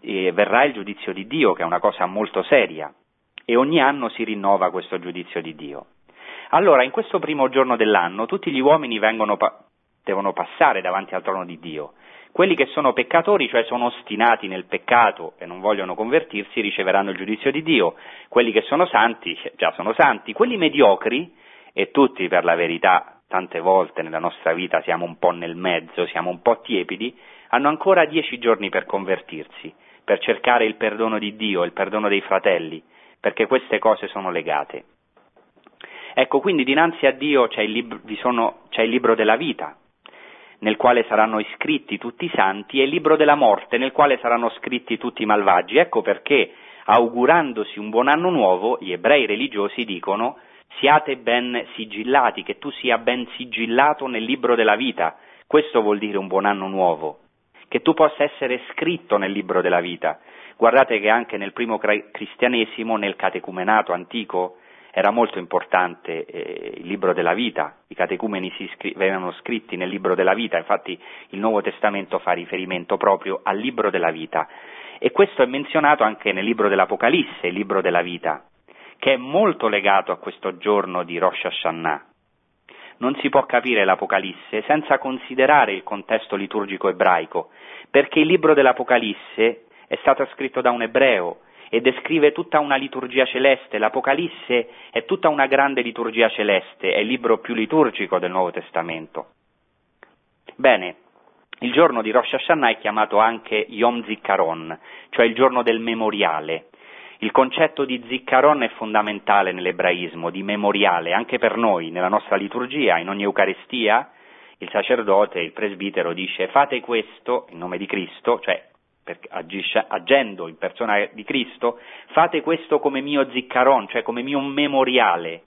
eh, verrà il giudizio di Dio, che è una cosa molto seria, e ogni anno si rinnova questo giudizio di Dio. Allora, in questo primo giorno dell'anno, tutti gli uomini vengono, devono passare davanti al trono di Dio. Quelli che sono peccatori, cioè sono ostinati nel peccato e non vogliono convertirsi, riceveranno il giudizio di Dio. Quelli che sono santi, già sono santi. Quelli mediocri, e tutti per la verità tante volte nella nostra vita siamo un po' nel mezzo, siamo un po' tiepidi, hanno ancora dieci giorni per convertirsi, per cercare il perdono di Dio, il perdono dei fratelli, perché queste cose sono legate. Ecco, quindi dinanzi a Dio c'è il, libro, sono, c'è il libro della vita, nel quale saranno iscritti tutti i santi, e il libro della morte, nel quale saranno scritti tutti i malvagi. Ecco perché, augurandosi un buon anno nuovo, gli ebrei religiosi dicono siate ben sigillati, che tu sia ben sigillato nel libro della vita. Questo vuol dire un buon anno nuovo, che tu possa essere scritto nel libro della vita. Guardate che anche nel primo cristianesimo, nel catecumenato antico, era molto importante eh, il libro della vita, i catecumeni scri- venivano scritti nel libro della vita, infatti il Nuovo Testamento fa riferimento proprio al libro della vita. E questo è menzionato anche nel libro dell'Apocalisse, il libro della vita che è molto legato a questo giorno di Rosh Hashanah. non si può capire l'Apocalisse senza considerare il contesto liturgico ebraico, perché il libro dell'Apocalisse è stato scritto da un ebreo e descrive tutta una liturgia celeste. L'Apocalisse è tutta una grande liturgia celeste, è il libro più liturgico del Nuovo Testamento. Bene, il giorno di Rosh Hashanah è chiamato anche Yom Zikaron, cioè il giorno del memoriale. Il concetto di Ziccaron è fondamentale nell'ebraismo, di memoriale, anche per noi, nella nostra liturgia, in ogni Eucaristia, il sacerdote, il presbitero dice fate questo in nome di Cristo, cioè agisce, agendo in persona di Cristo, fate questo come mio ziccaron, cioè come mio memoriale.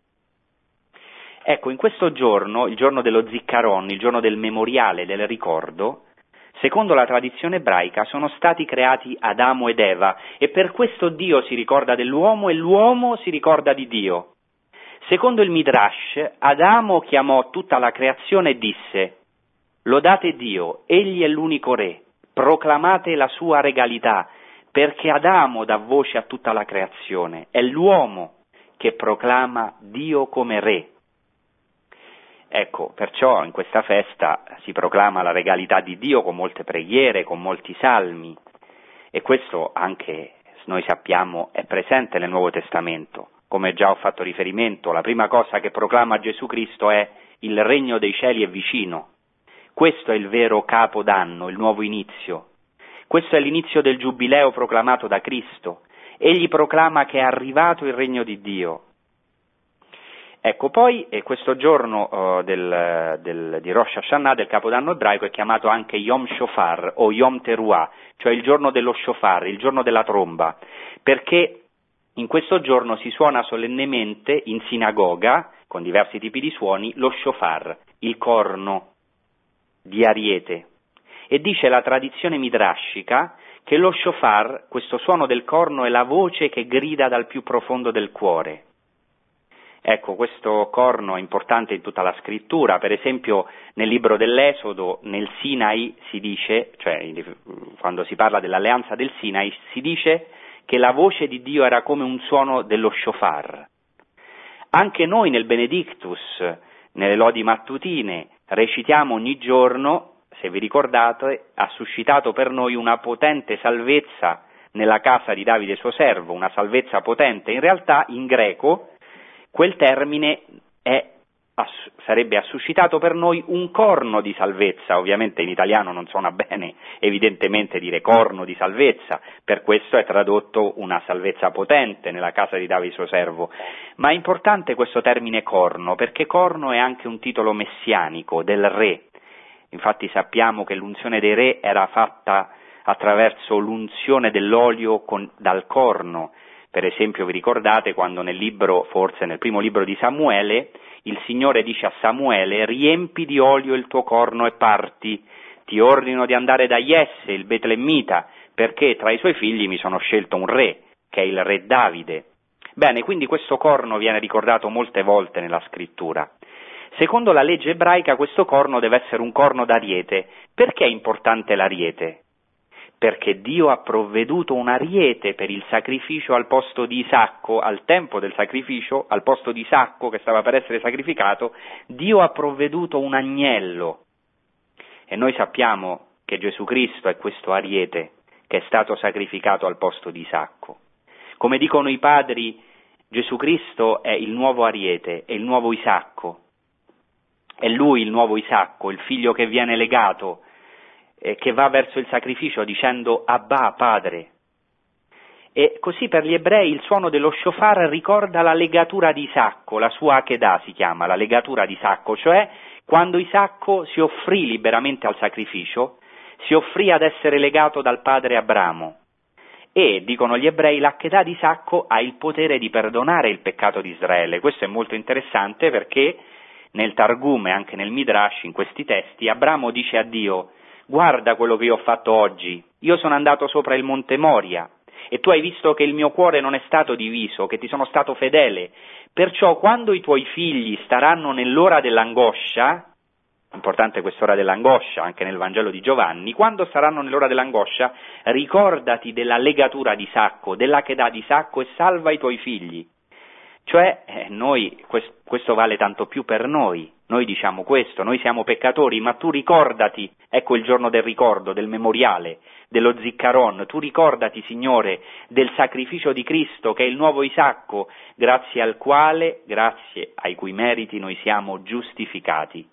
Ecco, in questo giorno, il giorno dello ziccaron, il giorno del memoriale, del ricordo, secondo la tradizione ebraica sono stati creati Adamo ed Eva e per questo Dio si ricorda dell'uomo e l'uomo si ricorda di Dio. Secondo il Midrash, Adamo chiamò tutta la creazione e disse Lodate Dio, egli è l'unico re proclamate la sua regalità, perché Adamo dà voce a tutta la creazione, è l'uomo che proclama Dio come re. Ecco, perciò in questa festa si proclama la regalità di Dio con molte preghiere, con molti salmi e questo anche noi sappiamo è presente nel Nuovo Testamento. Come già ho fatto riferimento, la prima cosa che proclama Gesù Cristo è il regno dei cieli è vicino. Questo è il vero capo d'anno, il nuovo inizio. Questo è l'inizio del giubileo proclamato da Cristo. Egli proclama che è arrivato il regno di Dio. Ecco, poi eh, questo giorno uh, del, del, di Rosh Hashanah, del Capodanno ebraico, è chiamato anche Yom Shofar o Yom Teruah, cioè il giorno dello Shofar, il giorno della tromba, perché in questo giorno si suona solennemente in sinagoga, con diversi tipi di suoni, lo Shofar, il corno di Ariete. E dice la tradizione midrashica che lo shofar, questo suono del corno, è la voce che grida dal più profondo del cuore. Ecco, questo corno è importante in tutta la scrittura, per esempio nel libro dell'Esodo, nel Sinai si dice, cioè quando si parla dell'alleanza del Sinai, si dice che la voce di Dio era come un suono dello shofar. Anche noi nel Benedictus, nelle lodi mattutine, recitiamo ogni giorno, se vi ricordate, ha suscitato per noi una potente salvezza nella casa di Davide suo servo, una salvezza potente. In realtà in greco quel termine è sarebbe suscitato per noi un corno di salvezza, ovviamente in italiano non suona bene evidentemente dire corno di salvezza, per questo è tradotto una salvezza potente nella casa di Davide suo servo, ma è importante questo termine corno, perché corno è anche un titolo messianico del re, infatti sappiamo che l'unzione dei re era fatta attraverso l'unzione dell'olio con, dal corno, per esempio vi ricordate quando nel libro, forse nel primo libro di Samuele, il Signore dice a Samuele, riempi di olio il tuo corno e parti, ti ordino di andare da Jesse, il Betlemmita, perché tra i suoi figli mi sono scelto un re, che è il re Davide. Bene, quindi questo corno viene ricordato molte volte nella scrittura. Secondo la legge ebraica questo corno deve essere un corno d'ariete. Perché è importante l'ariete? Perché Dio ha provveduto un ariete per il sacrificio al posto di Isacco, al tempo del sacrificio, al posto di Isacco che stava per essere sacrificato, Dio ha provveduto un agnello. E noi sappiamo che Gesù Cristo è questo ariete che è stato sacrificato al posto di Isacco. Come dicono i padri, Gesù Cristo è il nuovo ariete, è il nuovo Isacco. È lui il nuovo Isacco, il figlio che viene legato eh, che va verso il sacrificio dicendo Abba, padre. E così per gli ebrei il suono dello shofar ricorda la legatura di Isacco, la sua Akedah si chiama, la legatura di Isacco, cioè quando Isacco si offrì liberamente al sacrificio, si offrì ad essere legato dal padre Abramo. E, dicono gli ebrei, l'Akedah di Isacco ha il potere di perdonare il peccato di Israele. Questo è molto interessante perché nel Targum e anche nel Midrash, in questi testi, Abramo dice a Dio, guarda quello che io ho fatto oggi, io sono andato sopra il monte Moria e tu hai visto che il mio cuore non è stato diviso, che ti sono stato fedele, perciò quando i tuoi figli staranno nell'ora dell'angoscia, importante quest'ora dell'angoscia anche nel Vangelo di Giovanni, quando saranno nell'ora dell'angoscia, ricordati della legatura di Sacco, della che dà di Sacco e salva i tuoi figli. Cioè, eh, noi, questo vale tanto più per noi, Noi diciamo questo, noi siamo peccatori, ma tu ricordati, ecco il giorno del ricordo, del memoriale, dello ziccaron, tu ricordati, Signore, del sacrificio di Cristo, che è il nuovo Isacco, grazie al quale, grazie ai cui meriti noi siamo giustificati.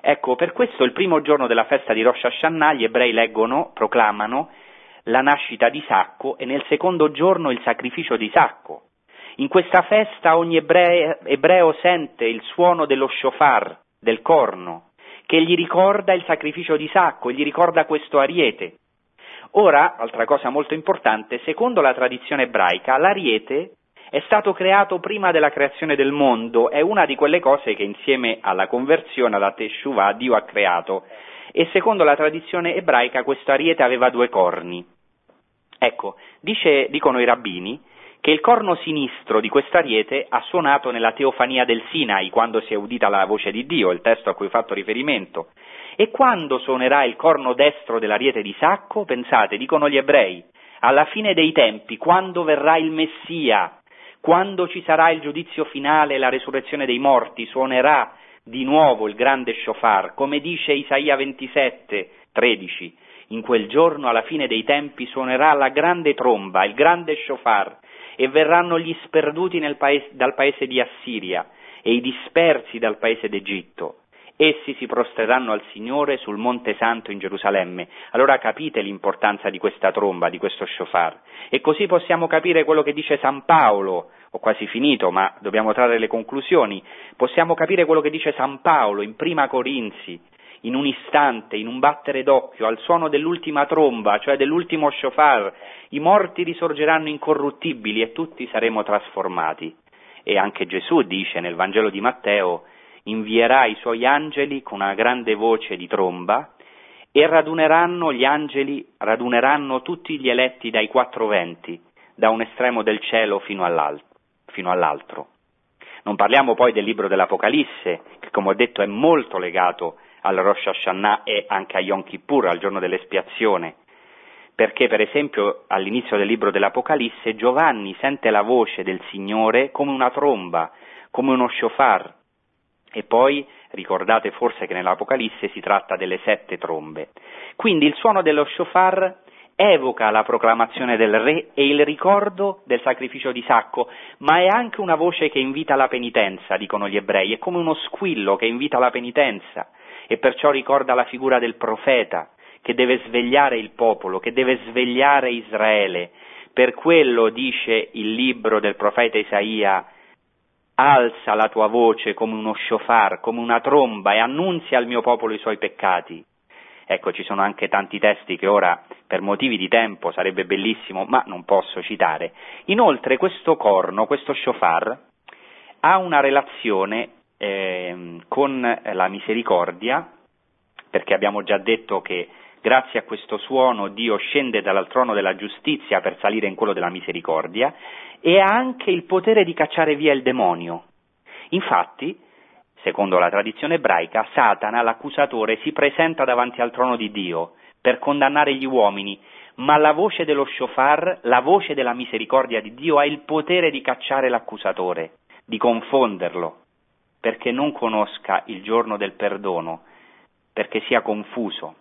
Ecco, per questo il primo giorno della festa di Rosh Hashanah gli ebrei leggono, proclamano la nascita di Isacco e nel secondo giorno il sacrificio di Isacco. In questa festa ogni ebreo, ebreo sente il suono dello shofar, del corno, che gli ricorda il sacrificio di Isacco, gli ricorda questo ariete. Ora, altra cosa molto importante, secondo la tradizione ebraica, l'ariete è stato creato prima della creazione del mondo, è una di quelle cose che insieme alla conversione, alla Teshuvah, Dio ha creato. E secondo la tradizione ebraica questo ariete aveva due corni. Ecco, dice, dicono i rabbini che il corno sinistro di quest'ariete ha suonato nella teofania del Sinai, quando si è udita la voce di Dio, il testo a cui ho fatto riferimento. E quando suonerà il corno destro dell'ariete di Sacco, pensate, dicono gli ebrei, alla fine dei tempi, quando verrà il Messia, quando ci sarà il giudizio finale e la resurrezione dei morti, suonerà di nuovo il grande shofar, come dice Isaia 27, 13. In quel giorno, alla fine dei tempi, suonerà la grande tromba, il grande shofar, e verranno gli sperduti paese, dal paese di Assiria e i dispersi dal paese d'Egitto. Essi si prostreranno al Signore sul Monte Santo in Gerusalemme. Allora capite l'importanza di questa tromba, di questo shofar. E così possiamo capire quello che dice San Paolo. Ho quasi finito, ma dobbiamo trarre le conclusioni. Possiamo capire quello che dice San Paolo in Prima Corinzi, in un istante, in un battere d'occhio, al suono dell'ultima tromba, cioè dell'ultimo shofar, i morti risorgeranno incorruttibili e tutti saremo trasformati. E anche Gesù dice nel Vangelo di Matteo, invierà i suoi angeli con una grande voce di tromba e raduneranno gli angeli, raduneranno tutti gli eletti dai quattro venti, da un estremo del cielo fino all'altro. Fino all'altro. Non parliamo poi del libro dell'Apocalisse, che come ho detto è molto legato al Rosh Hashanah e anche a Yom Kippur, al giorno dell'espiazione, perché per esempio all'inizio del libro dell'Apocalisse Giovanni sente la voce del Signore come una tromba, come uno shofar, e poi ricordate forse che nell'Apocalisse si tratta delle sette trombe. Quindi il suono dello shofar evoca la proclamazione del re e il ricordo del sacrificio di Sacco, ma è anche una voce che invita alla penitenza, dicono gli ebrei, è come uno squillo che invita alla penitenza e perciò ricorda la figura del profeta che deve svegliare il popolo, che deve svegliare Israele. Per quello dice il libro del profeta Isaia, alza la tua voce come uno shofar, come una tromba e annunzia al mio popolo i suoi peccati. Ecco, ci sono anche tanti testi che ora, per motivi di tempo, sarebbe bellissimo, ma non posso citare. Inoltre, questo corno, questo shofar, ha una relazione eh, con la misericordia, perché abbiamo già detto che grazie a questo suono Dio scende dal trono della giustizia per salire in quello della misericordia, e ha anche il potere di cacciare via il demonio. Infatti, secondo la tradizione ebraica, Satana, l'accusatore, si presenta davanti al trono di Dio per condannare gli uomini, ma la voce dello shofar, la voce della misericordia di Dio, ha il potere di cacciare l'accusatore, di confonderlo perché non conosca il giorno del perdono, perché sia confuso.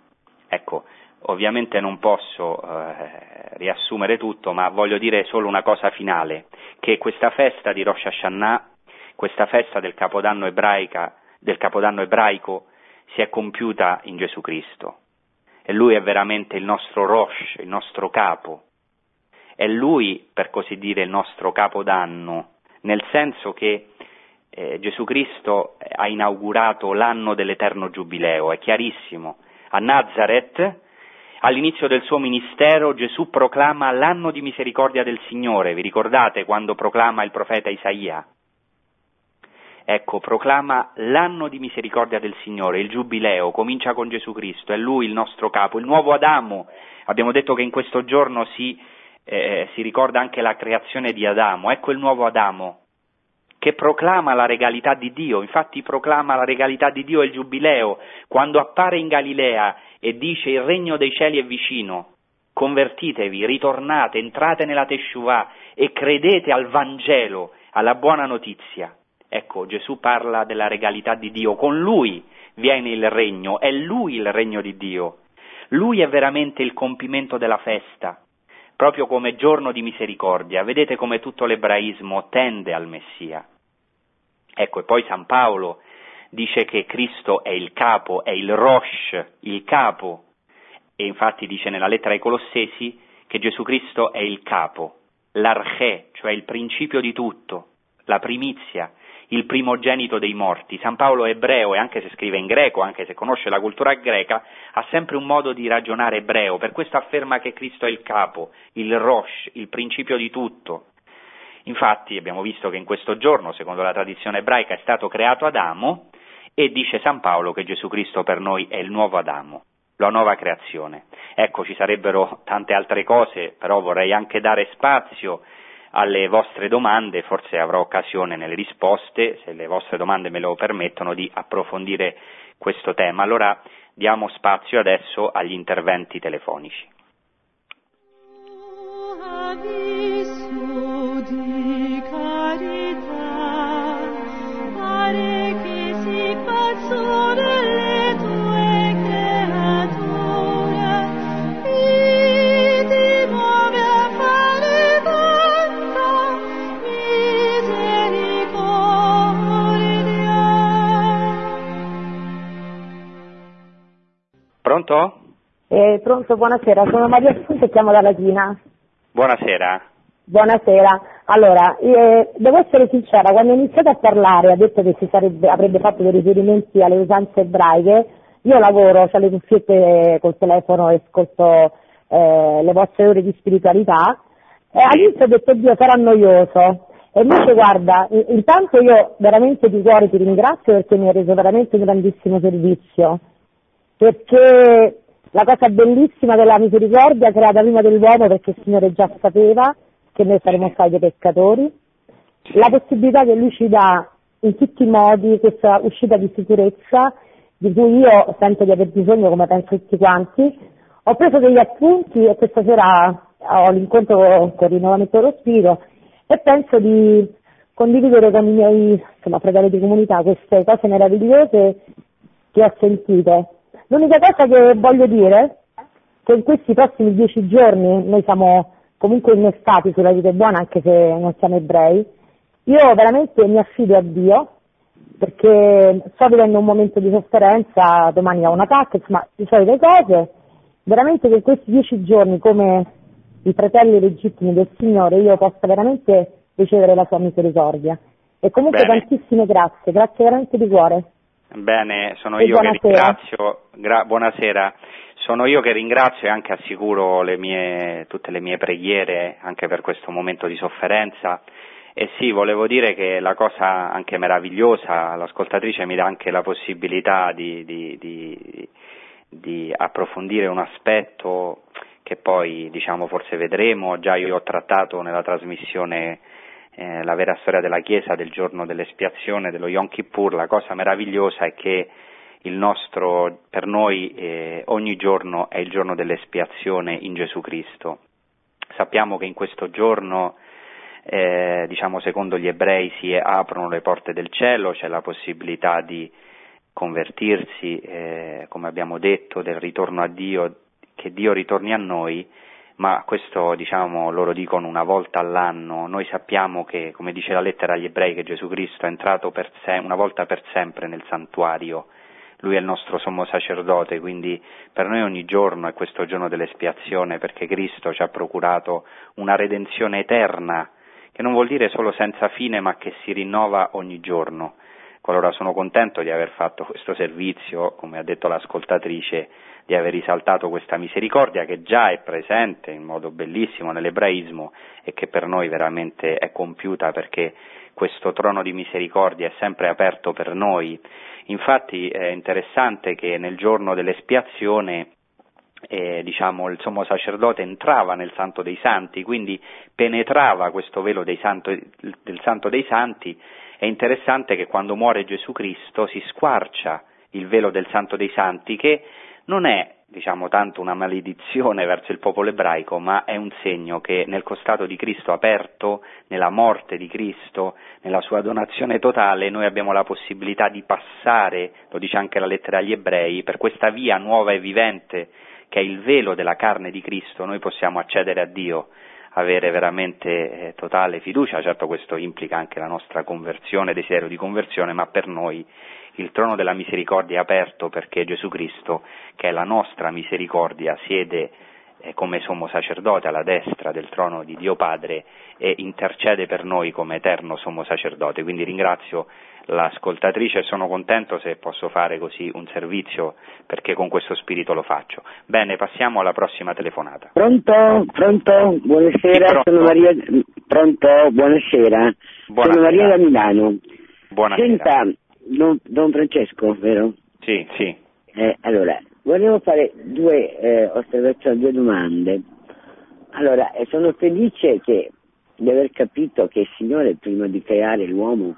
Ecco, ovviamente non posso eh, riassumere tutto, ma voglio dire solo una cosa finale, che questa festa di Rosh Hashanah, questa festa del Capodanno, ebraica, del Capodanno ebraico, si è compiuta in Gesù Cristo. E Lui è veramente il nostro Rosh, il nostro capo. È Lui, per così dire, il nostro Capodanno, nel senso che eh, Gesù Cristo ha inaugurato l'anno dell'eterno giubileo, è chiarissimo. A Nazareth, all'inizio del suo ministero, Gesù proclama l'anno di misericordia del Signore, vi ricordate quando proclama il profeta Isaia? Ecco, proclama l'anno di misericordia del Signore, il giubileo, comincia con Gesù Cristo, è Lui il nostro capo, il nuovo Adamo. Abbiamo detto che in questo giorno si, eh, si ricorda anche la creazione di Adamo, ecco il nuovo Adamo, che proclama la regalità di Dio, infatti proclama la regalità di Dio il giubileo, quando appare in Galilea e dice il regno dei cieli è vicino, convertitevi, ritornate, entrate nella Teshuvah e credete al Vangelo, alla buona notizia. Ecco, Gesù parla della regalità di Dio, con lui viene il regno, è lui il regno di Dio. Lui è veramente il compimento della festa, proprio come giorno di misericordia. Vedete come tutto l'ebraismo tende al Messia. Ecco, e poi San Paolo dice che Cristo è il capo, è il Rosh, il capo, e infatti dice nella lettera ai Colossesi che Gesù Cristo è il capo, l'arche, cioè il principio di tutto, la primizia, il primogenito dei morti. San Paolo è ebreo e anche se scrive in greco, anche se conosce la cultura greca, ha sempre un modo di ragionare ebreo, per questo afferma che Cristo è il capo, il Rosh, il principio di tutto. Infatti abbiamo visto che in questo giorno, secondo la tradizione ebraica, è stato creato Adamo e dice San Paolo che Gesù Cristo per noi è il nuovo Adamo, la nuova creazione. Ecco, ci sarebbero tante altre cose, però vorrei anche dare spazio alle vostre domande, forse avrò occasione nelle risposte, se le vostre domande me lo permettono, di approfondire questo tema. Allora diamo spazio adesso agli interventi telefonici. Eh, pronto, buonasera, sono Maria Assunta e chiamo da Latina. Buonasera. Buonasera, allora, eh, devo essere sincera, quando ho iniziato a parlare ha detto che si sarebbe, avrebbe fatto dei riferimenti alle usanze ebraiche, io lavoro, ho le cuffiette col telefono e ascolto eh, le vostre ore di spiritualità, e all'inizio ho detto Dio sarà noioso, e invece guarda, intanto io veramente di cuore ti ringrazio perché mi hai reso veramente un grandissimo servizio. Perché la cosa bellissima della misericordia creata prima dell'uomo perché il Signore già sapeva che noi saremmo stati dei peccatori, la possibilità che Lui ci dà in tutti i modi questa uscita di sicurezza di cui io sento di aver bisogno come penso tutti quanti. Ho preso degli appunti e questa sera ho l'incontro con il rinnovamento dello spirito e penso di condividere con i miei insomma, fratelli di comunità queste cose meravigliose che ho sentito L'unica cosa che voglio dire è che in questi prossimi dieci giorni noi siamo comunque innestati sulla vita buona anche se non siamo ebrei, io veramente mi affido a Dio perché sto vivendo un momento di sofferenza, domani ho un attacco, insomma, di solite cose, veramente che in questi dieci giorni come i fratelli legittimi del Signore io possa veramente ricevere la sua misericordia. E comunque Bene. tantissime grazie, grazie veramente di cuore. Bene, sono e io buonasera. che ringrazio, gra- buonasera, sono io che ringrazio e anche assicuro le mie, tutte le mie preghiere anche per questo momento di sofferenza. E sì, volevo dire che la cosa anche meravigliosa, l'ascoltatrice mi dà anche la possibilità di, di, di, di approfondire un aspetto che poi diciamo forse vedremo, già io ho trattato nella trasmissione eh, la vera storia della Chiesa del giorno dell'espiazione, dello Yom Kippur, la cosa meravigliosa è che nostro, per noi eh, ogni giorno è il giorno dell'espiazione in Gesù Cristo. Sappiamo che in questo giorno, eh, diciamo secondo gli ebrei, si aprono le porte del cielo, c'è la possibilità di convertirsi, eh, come abbiamo detto, del ritorno a Dio, che Dio ritorni a noi ma questo diciamo, loro dicono una volta all'anno, noi sappiamo che, come dice la lettera agli ebrei, che Gesù Cristo è entrato se- una volta per sempre nel santuario, lui è il nostro sommo sacerdote, quindi per noi ogni giorno è questo giorno dell'espiazione perché Cristo ci ha procurato una redenzione eterna, che non vuol dire solo senza fine ma che si rinnova ogni giorno. Allora sono contento di aver fatto questo servizio, come ha detto l'ascoltatrice, di aver risaltato questa misericordia che già è presente in modo bellissimo nell'ebraismo e che per noi veramente è compiuta perché questo trono di misericordia è sempre aperto per noi. Infatti è interessante che nel giorno dell'espiazione eh, diciamo, il sommo sacerdote entrava nel Santo dei Santi, quindi penetrava questo velo santo, del Santo dei Santi. È interessante che quando muore Gesù Cristo si squarcia il velo del Santo dei Santi che non è diciamo tanto una maledizione verso il popolo ebraico, ma è un segno che nel costato di Cristo aperto, nella morte di Cristo, nella sua donazione totale, noi abbiamo la possibilità di passare, lo dice anche la lettera agli ebrei, per questa via nuova e vivente che è il velo della carne di Cristo, noi possiamo accedere a Dio, avere veramente eh, totale fiducia, certo questo implica anche la nostra conversione, desiderio di conversione, ma per noi il trono della misericordia è aperto perché Gesù Cristo, che è la nostra misericordia, siede eh, come sommo sacerdote alla destra del trono di Dio Padre e intercede per noi come eterno sommo sacerdote. Quindi ringrazio l'ascoltatrice e sono contento se posso fare così un servizio perché con questo spirito lo faccio. Bene, passiamo alla prossima telefonata. Pronto? Pronto? Buonasera, Sì, pronto. sono Maria. Pronto? Buonasera. Buonasera. Sono Maria da Milano. Buonasera. Senta, don, don Francesco, vero? Sì, sì. Eh, allora, volevo fare due eh, osservazioni, due domande. Allora, eh, sono felice che, di aver capito che il Signore, prima di creare l'uomo,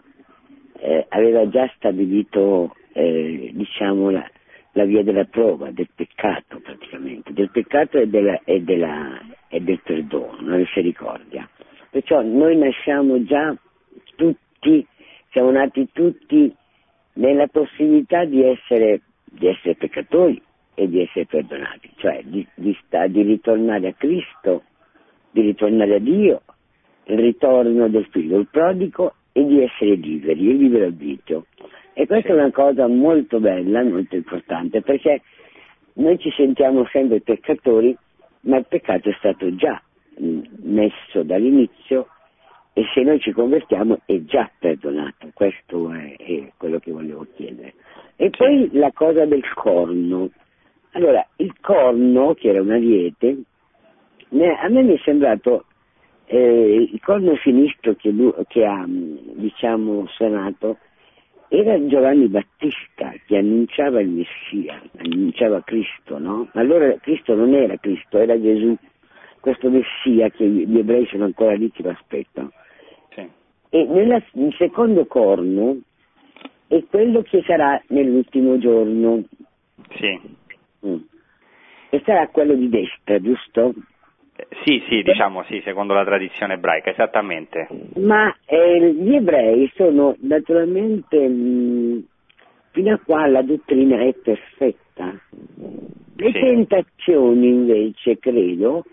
eh, aveva già stabilito, eh, diciamo, la, la via della prova, del peccato praticamente, del peccato e, della, e, della, e del perdono, la misericordia. Perciò noi nasciamo già tutti, siamo nati tutti nella possibilità di essere, di essere peccatori e di essere perdonati, cioè di, di, sta- di ritornare a Cristo, di ritornare a Dio, il ritorno del figlio, il prodigo e di essere liberi, il libero arbitrio. E questa è una cosa molto bella, molto importante, perché noi ci sentiamo sempre peccatori, ma il peccato è stato già messo dall'inizio e se noi ci convertiamo è già perdonato, questo è, è quello che volevo chiedere. E poi la cosa del corno. Allora, il corno, che era un ariete, me- a me mi è sembrato eh, il corno sinistro che, lui- che ha diciamo suonato era Giovanni Battista che annunciava il Messia, annunciava Cristo, no? Ma allora Cristo non era Cristo, era Gesù, questo Messia che gli ebrei sono ancora lì che lo aspettano. E nella- il secondo corno è quello che sarà nell'ultimo giorno, Sì. Mm. e sarà quello di destra, giusto? Eh, Sì, sì, diciamo sì, secondo la tradizione ebraica, esattamente. Ma eh, gli ebrei sono naturalmente, mh, fino a qua la dottrina è perfetta. Le Sì. tentazioni invece credo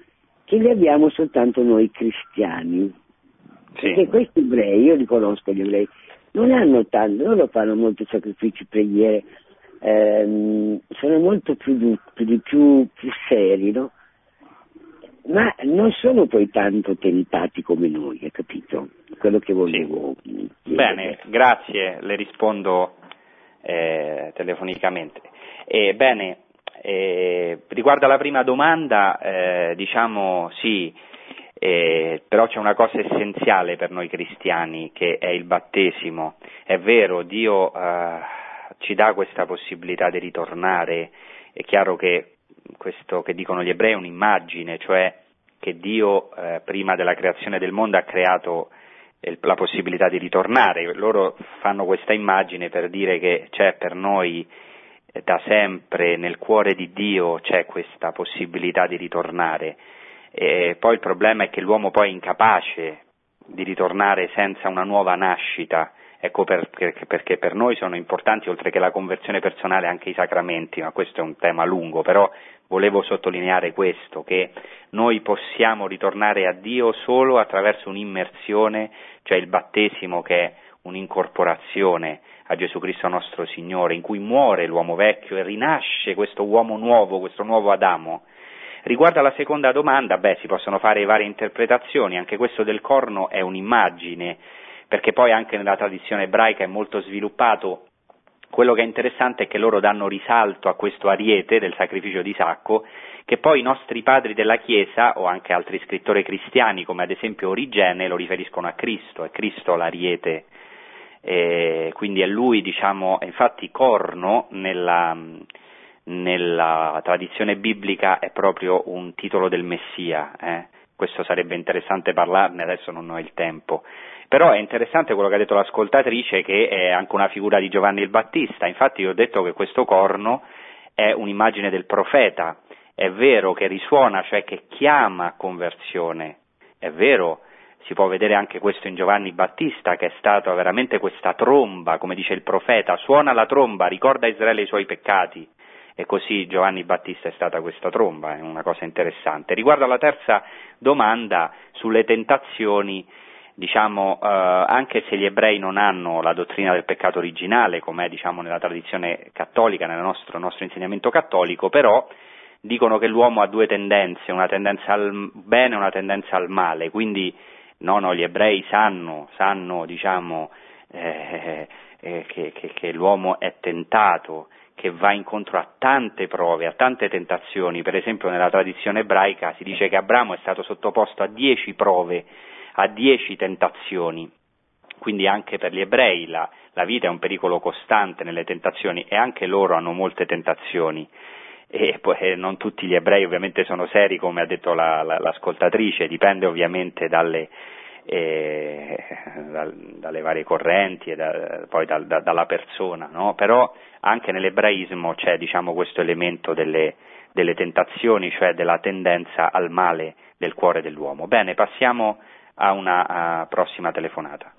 che le abbiamo soltanto noi cristiani. Perché Sì, questi ebrei, io li conosco gli ebrei, non hanno tanto, loro fanno molti sacrifici, preghiere, ehm, sono molto più, più, più, più seri, no? Ma non sono poi tanto tentati come noi, hai capito? Quello che volevo chiedere. bene, grazie, le rispondo eh, telefonicamente. Eh, bene, eh, riguardo alla prima domanda, eh, diciamo sì, eh, però c'è una cosa essenziale per noi cristiani che è il battesimo. È vero, Dio eh, ci dà questa possibilità di ritornare, è chiaro che questo che dicono gli ebrei è un'immagine, cioè che Dio eh, prima della creazione del mondo ha creato eh, la possibilità di ritornare. Loro fanno questa immagine per dire che c'è per noi eh, da sempre nel cuore di Dio c'è questa possibilità di ritornare. E poi il problema è che l'uomo poi è incapace di ritornare senza una nuova nascita. Ecco perché, perché per noi sono importanti, oltre che la conversione personale, anche i sacramenti, ma questo è un tema lungo, però volevo sottolineare questo, che noi possiamo ritornare a Dio solo attraverso un'immersione, cioè il battesimo che è un'incorporazione a Gesù Cristo nostro Signore, in cui muore l'uomo vecchio e rinasce questo uomo nuovo, questo nuovo Adamo. Riguardo alla seconda domanda, beh, si possono fare varie interpretazioni, anche questo del corno è un'immagine, perché poi anche nella tradizione ebraica è molto sviluppato. Quello che è interessante è che loro danno risalto a questo ariete del sacrificio di Sacco, che poi i nostri padri della Chiesa, o anche altri scrittori cristiani, come ad esempio Origene, lo riferiscono a Cristo, è Cristo l'ariete, e quindi è lui, diciamo, infatti corno nella, nella tradizione biblica è proprio un titolo del Messia, eh? questo sarebbe interessante parlarne, adesso non ho il tempo. Però è interessante quello che ha detto l'ascoltatrice che è anche una figura di Giovanni il Battista, infatti io ho detto che questo corno è un'immagine del profeta, è vero che risuona, cioè che chiama a conversione, è vero, si può vedere anche questo in Giovanni Battista, che è stata veramente questa tromba, come dice il profeta, suona la tromba, ricorda Israele i suoi peccati, e così Giovanni Battista è stata questa tromba, è una cosa interessante. Riguardo alla terza domanda sulle tentazioni, diciamo, eh, anche se gli ebrei non hanno la dottrina del peccato originale, come è diciamo, nella tradizione cattolica, nel nostro, nostro insegnamento cattolico, però dicono che l'uomo ha due tendenze, una tendenza al bene e una tendenza al male, quindi no, no, gli ebrei sanno, sanno diciamo, eh, eh, che, che, che l'uomo è tentato, che va incontro a tante prove, a tante tentazioni, per esempio nella tradizione ebraica si dice che Abramo è stato sottoposto a dieci prove, a dieci tentazioni, quindi anche per gli ebrei la, la vita è un pericolo costante nelle tentazioni e anche loro hanno molte tentazioni. E poi eh, non tutti gli ebrei ovviamente sono seri come ha detto la, la, l'ascoltatrice, dipende ovviamente dalle, eh, dal, dalle varie correnti e da, poi da, da, dalla persona, no? però anche nell'ebraismo c'è diciamo, questo elemento delle, delle, tentazioni, cioè della tendenza al male del cuore dell'uomo. Bene, passiamo a una a prossima telefonata.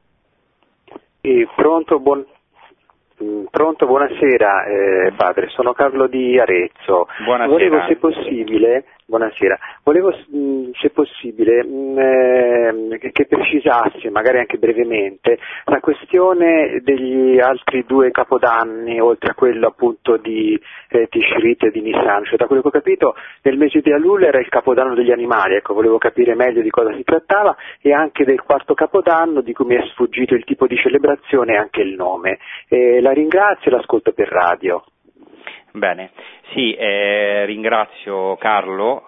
E pronto, buon... Mm, pronto, buonasera eh, padre, sono Carlo di Arezzo. Buonasera. Volevo se possibile Buonasera, volevo mm, se possibile mm, eh, che precisasse, magari anche brevemente, la questione degli altri due capodanni, oltre a quello appunto di eh, Tishrit e di Nissan, cioè da quello che ho capito nel mese di Alul era il capodanno degli animali, ecco volevo capire meglio di cosa si trattava e anche del quarto capodanno di cui mi è sfuggito il tipo di celebrazione e anche il nome. Eh, la ringrazio e l'ascolto per radio. Bene, sì, eh, ringrazio Carlo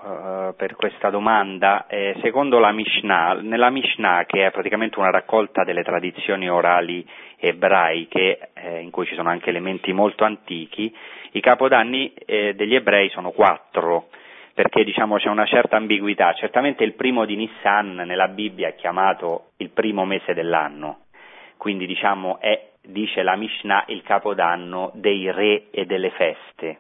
eh, per questa domanda. Eh, secondo la Mishnah, nella Mishnah, che è praticamente una raccolta delle tradizioni orali ebraiche, eh, in cui ci sono anche elementi molto antichi, i capodanni eh, degli ebrei sono quattro, perché diciamo, c'è una certa ambiguità. Certamente il primo di Nissan nella Bibbia è chiamato il primo mese dell'anno, quindi diciamo, è dice la Mishnah, il capodanno dei re e delle feste,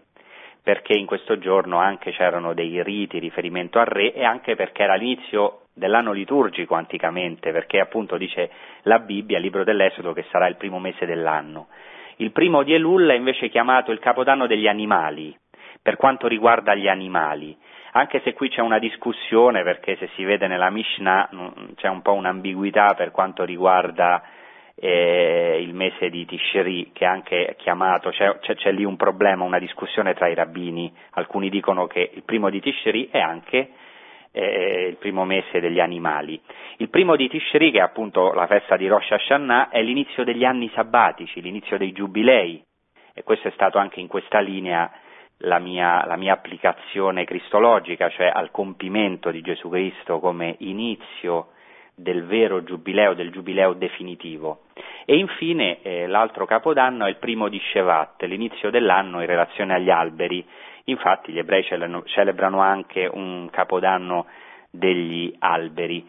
perché in questo giorno anche c'erano dei riti riferimento al re e anche perché era l'inizio dell'anno liturgico anticamente, perché appunto dice la Bibbia, il libro dell'Esodo, che sarà il primo mese dell'anno. Il primo di Elul è invece chiamato il capodanno degli animali, per quanto riguarda gli animali, anche se qui c'è una discussione, perché se si vede nella Mishnah c'è un po' un'ambiguità per quanto riguarda eh, il mese di Tishri, che è anche chiamato, c'è, c'è, c'è, lì un problema, una discussione tra i rabbini, alcuni dicono che il primo di Tishri è anche eh, il primo mese degli animali. Il primo di Tishri, che è appunto la festa di Rosh Hashanah, è l'inizio degli anni sabbatici, l'inizio dei giubilei, e questo è stato anche in questa linea la mia, la mia, applicazione cristologica, cioè al compimento di Gesù Cristo come inizio del vero giubileo, del giubileo definitivo. E infine eh, l'altro capodanno è il primo di Shevat, l'inizio dell'anno in relazione agli alberi. Infatti gli ebrei celebrano anche un capodanno degli alberi.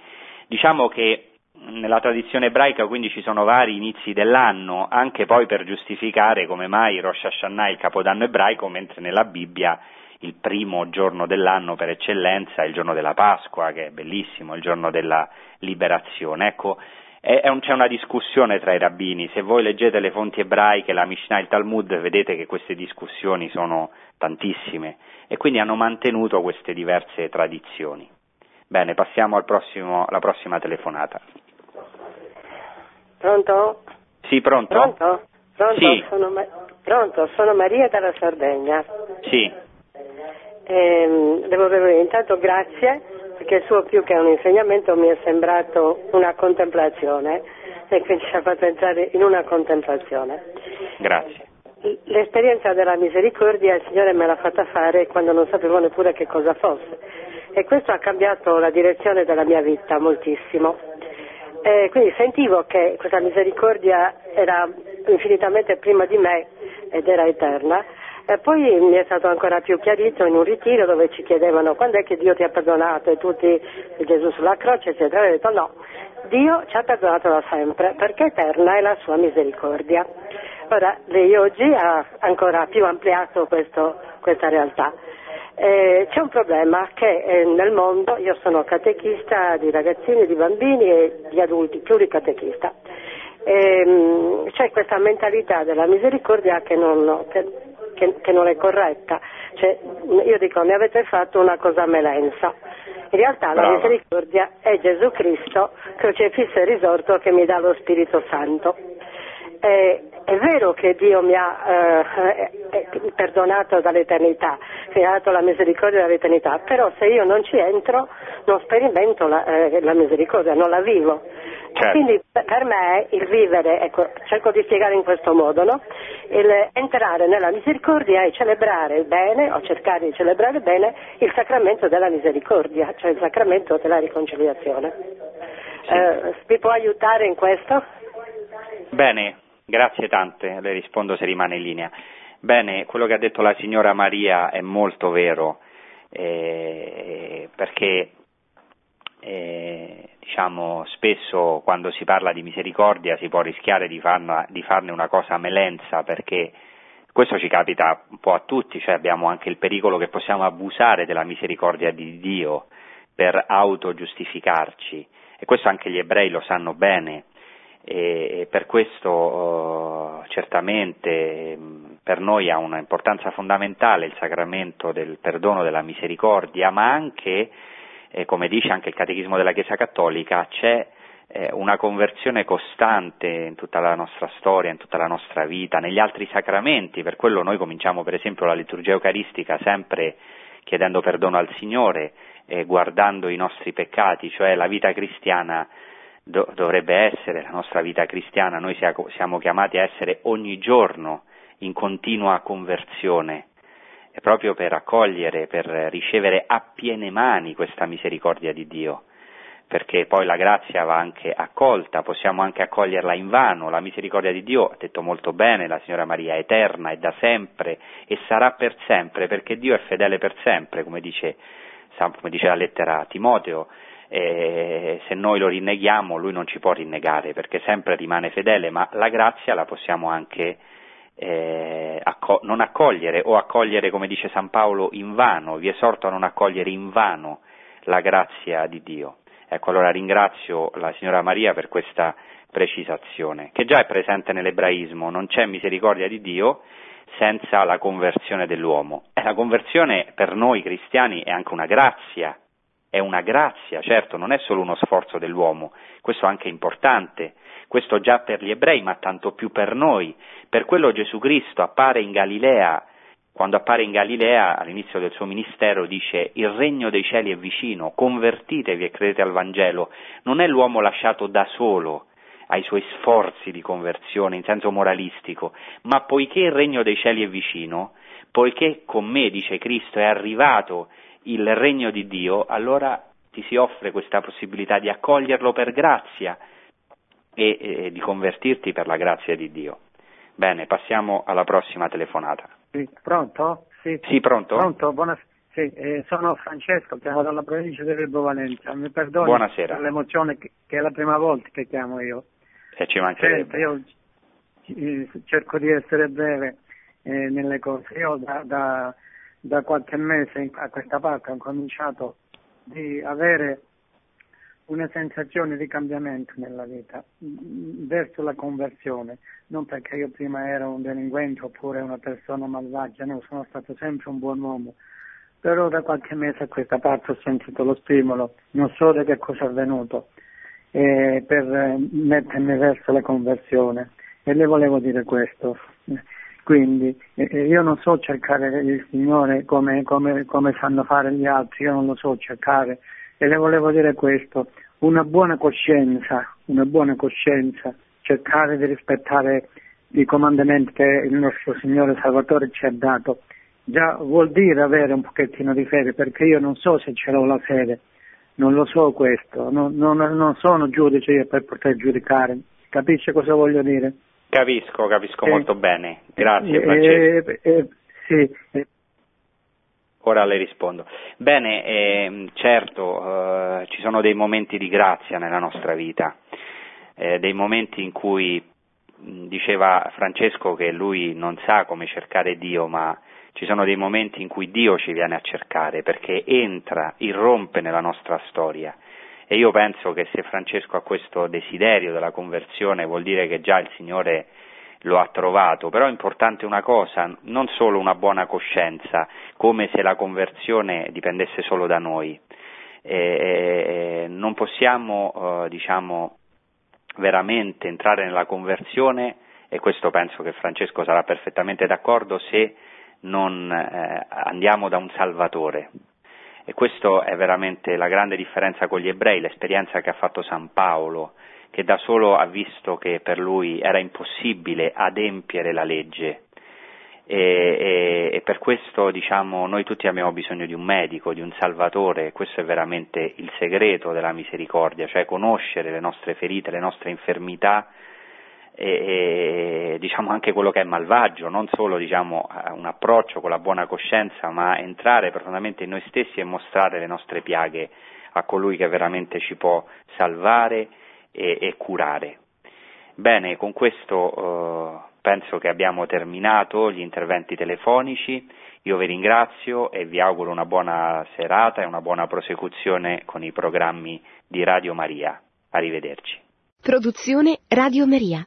Diciamo che nella tradizione ebraica quindi ci sono vari inizi dell'anno, anche poi per giustificare come mai Rosh Hashanah è il capodanno ebraico, mentre nella Bibbia il primo giorno dell'anno per eccellenza il giorno della Pasqua, che è bellissimo, il giorno della liberazione. Ecco, un, c'è una discussione tra i rabbini, se voi leggete le fonti ebraiche, la Mishnah e il Talmud, vedete che queste discussioni sono tantissime e quindi hanno mantenuto queste diverse tradizioni. Bene, passiamo al prossimo, alla prossima telefonata. Pronto? Sì, pronto? Pronto? Pronto? Sì. Sono, Ma- pronto? Sono Maria dalla Sardegna. Sì. Ehm, devo dire intanto grazie perché il suo più che un insegnamento mi è sembrato una contemplazione e quindi ci ha fatto entrare in una contemplazione. Grazie. L'esperienza della misericordia il Signore me l'ha fatta fare quando non sapevo neppure che cosa fosse e questo ha cambiato la direzione della mia vita moltissimo. E quindi sentivo che questa misericordia era infinitamente prima di me ed era eterna E poi mi è stato ancora più chiarito in un ritiro dove ci chiedevano quando è che Dio ti ha perdonato e tutti Gesù sulla croce, eccetera. E ho detto no, Dio ci ha perdonato da sempre perché eterna è la sua misericordia. Ora, lei oggi ha ancora più ampliato questo, questa realtà. Eh, c'è un problema che eh, nel mondo, io sono catechista di ragazzini, di bambini e di adulti, pluricatechista, ehm, c'è questa mentalità della misericordia che non, che, che, che non è corretta. Cioè, io dico, mi avete fatto una cosa melenza. In realtà Brava. la misericordia è Gesù Cristo, crocifisso e risorto, che mi dà lo Spirito Santo. Eh, è vero che Dio mi ha eh, eh, perdonato dall'eternità, mi ha dato la misericordia dall'eternità, però se io non ci entro non sperimento la, eh, la misericordia, non la vivo. Certo. Quindi per- me il vivere, ecco, cerco di spiegare in questo modo, no? il entrare nella misericordia e celebrare il bene, o cercare di celebrare bene, il sacramento della misericordia, cioè il sacramento della riconciliazione. Eh, vi può aiutare in questo? Bene, grazie tante, le rispondo se rimane in linea. Bene, quello che ha detto la signora Maria è molto vero, eh, perché eh, diciamo, spesso quando si parla di misericordia si può rischiare di, farna- di farne una cosa melenza, perché questo ci capita un po' a tutti, cioè abbiamo anche il pericolo che possiamo abusare della misericordia di Dio per autogiustificarci e questo anche gli ebrei lo sanno bene e, per questo eh, certamente mh, per noi ha un'importanza fondamentale il sacramento del perdono della misericordia, ma anche, eh, come dice anche il Catechismo della Chiesa Cattolica, c'è eh, una conversione costante in tutta la nostra storia, in tutta la nostra vita, negli altri sacramenti, per quello noi cominciamo per esempio la liturgia eucaristica sempre chiedendo perdono al Signore, guardando i nostri peccati, cioè la vita cristiana do- dovrebbe essere, la nostra vita cristiana, noi sia- siamo chiamati a essere ogni giorno in continua conversione, è proprio per accogliere, per ricevere a piene mani questa misericordia di Dio, perché poi la grazia va anche accolta, possiamo anche accoglierla in vano, la misericordia di Dio, ha detto molto bene la signora Maria, è eterna, è da sempre e sarà per sempre, perché Dio è fedele per sempre, come dice, come dice la lettera a Timoteo, eh, se noi lo rinneghiamo lui non ci può rinnegare perché sempre rimane fedele, ma la grazia la possiamo anche eh, acco- non accogliere o accogliere, come dice San Paolo, in vano, vi esorto a non accogliere in vano la grazia di Dio. Ecco, allora ringrazio la signora Maria per questa precisazione, che già è presente nell'ebraismo, non c'è misericordia di Dio senza la conversione dell'uomo. E la conversione per noi cristiani è anche una grazia, è una grazia, certo, non è solo uno sforzo dell'uomo, questo è anche importante, questo già per gli ebrei, ma tanto più per noi. Per quello Gesù Cristo appare in Galilea, quando appare in Galilea all'inizio del suo ministero dice il regno dei cieli è vicino, convertitevi e credete al Vangelo. Non è l'uomo lasciato da solo ai suoi sforzi di conversione in senso moralistico, ma poiché il regno dei cieli è vicino, poiché con me, dice Cristo, è arrivato il regno di Dio, allora ti si offre questa possibilità di accoglierlo per grazia e, e di convertirti per la grazia di Dio. Bene, passiamo alla prossima telefonata. Sì, pronto? Sì, Sì, pronto? Pronto, buonasera. Sì, eh, sono Francesco, chiamo dalla provincia di Reggio Valenza. Mi perdoni Buonasera. per l'emozione che, che è la prima volta che chiamo io. E ci mancherebbe. io eh, cerco di essere breve eh, nelle cose. Io da, da- da qualche mese a questa parte ho cominciato di avere una sensazione di cambiamento nella vita mm, verso la conversione, non perché io prima ero un delinquente oppure una persona malvagia, no, sono stato sempre un buon uomo, però da qualche mese a questa parte ho sentito lo stimolo, non so da che cosa è avvenuto, eh, per mettermi verso la conversione. E le volevo dire questo. Quindi eh, io non so cercare il Signore come, come, come sanno fare gli altri, io non lo so cercare e le volevo dire questo, una buona coscienza, una buona coscienza, cercare di rispettare i comandamenti che il nostro Signore Salvatore ci ha dato, già vuol dire avere un pochettino di fede, perché io non so se ce l'ho la fede, non lo so questo, non, non- non sono giudice io per poter giudicare, capisce cosa voglio dire? Capisco, capisco Eh, molto bene. Grazie Eh, Francesco. eh, Sì. Ora le rispondo. Bene, eh, certo, eh, ci sono dei momenti di grazia nella nostra vita, eh, dei momenti in cui diceva Francesco che lui non sa come cercare Dio, ma ci sono dei momenti in cui Dio ci viene a cercare perché entra, irrompe nella nostra storia. E io penso che se Francesco ha questo desiderio della conversione vuol dire che già il Signore lo ha trovato, però è importante una cosa, non solo una buona coscienza, come se la conversione dipendesse solo da noi. Eh, non possiamo, eh, diciamo, veramente entrare nella conversione, e questo penso che Francesco sarà perfettamente d'accordo, se non eh, andiamo da un Salvatore. E questa è veramente la grande differenza con gli ebrei, l'esperienza che ha fatto San Paolo, che da solo ha visto che per lui era impossibile adempiere la legge. E, e, e per questo diciamo, noi tutti abbiamo bisogno di un medico, di un salvatore, questo è veramente il segreto della misericordia, cioè conoscere le nostre ferite, le nostre infermità e, e diciamo anche quello che è malvagio, non solo diciamo, un approccio con la buona coscienza, ma entrare profondamente in noi stessi e mostrare le nostre piaghe a colui che veramente ci può salvare e, e curare. Bene, con questo eh, penso che abbiamo terminato gli interventi telefonici. Io vi ringrazio e vi auguro una buona serata e una buona prosecuzione con i programmi di Radio Maria. Arrivederci. Produzione Radio Maria.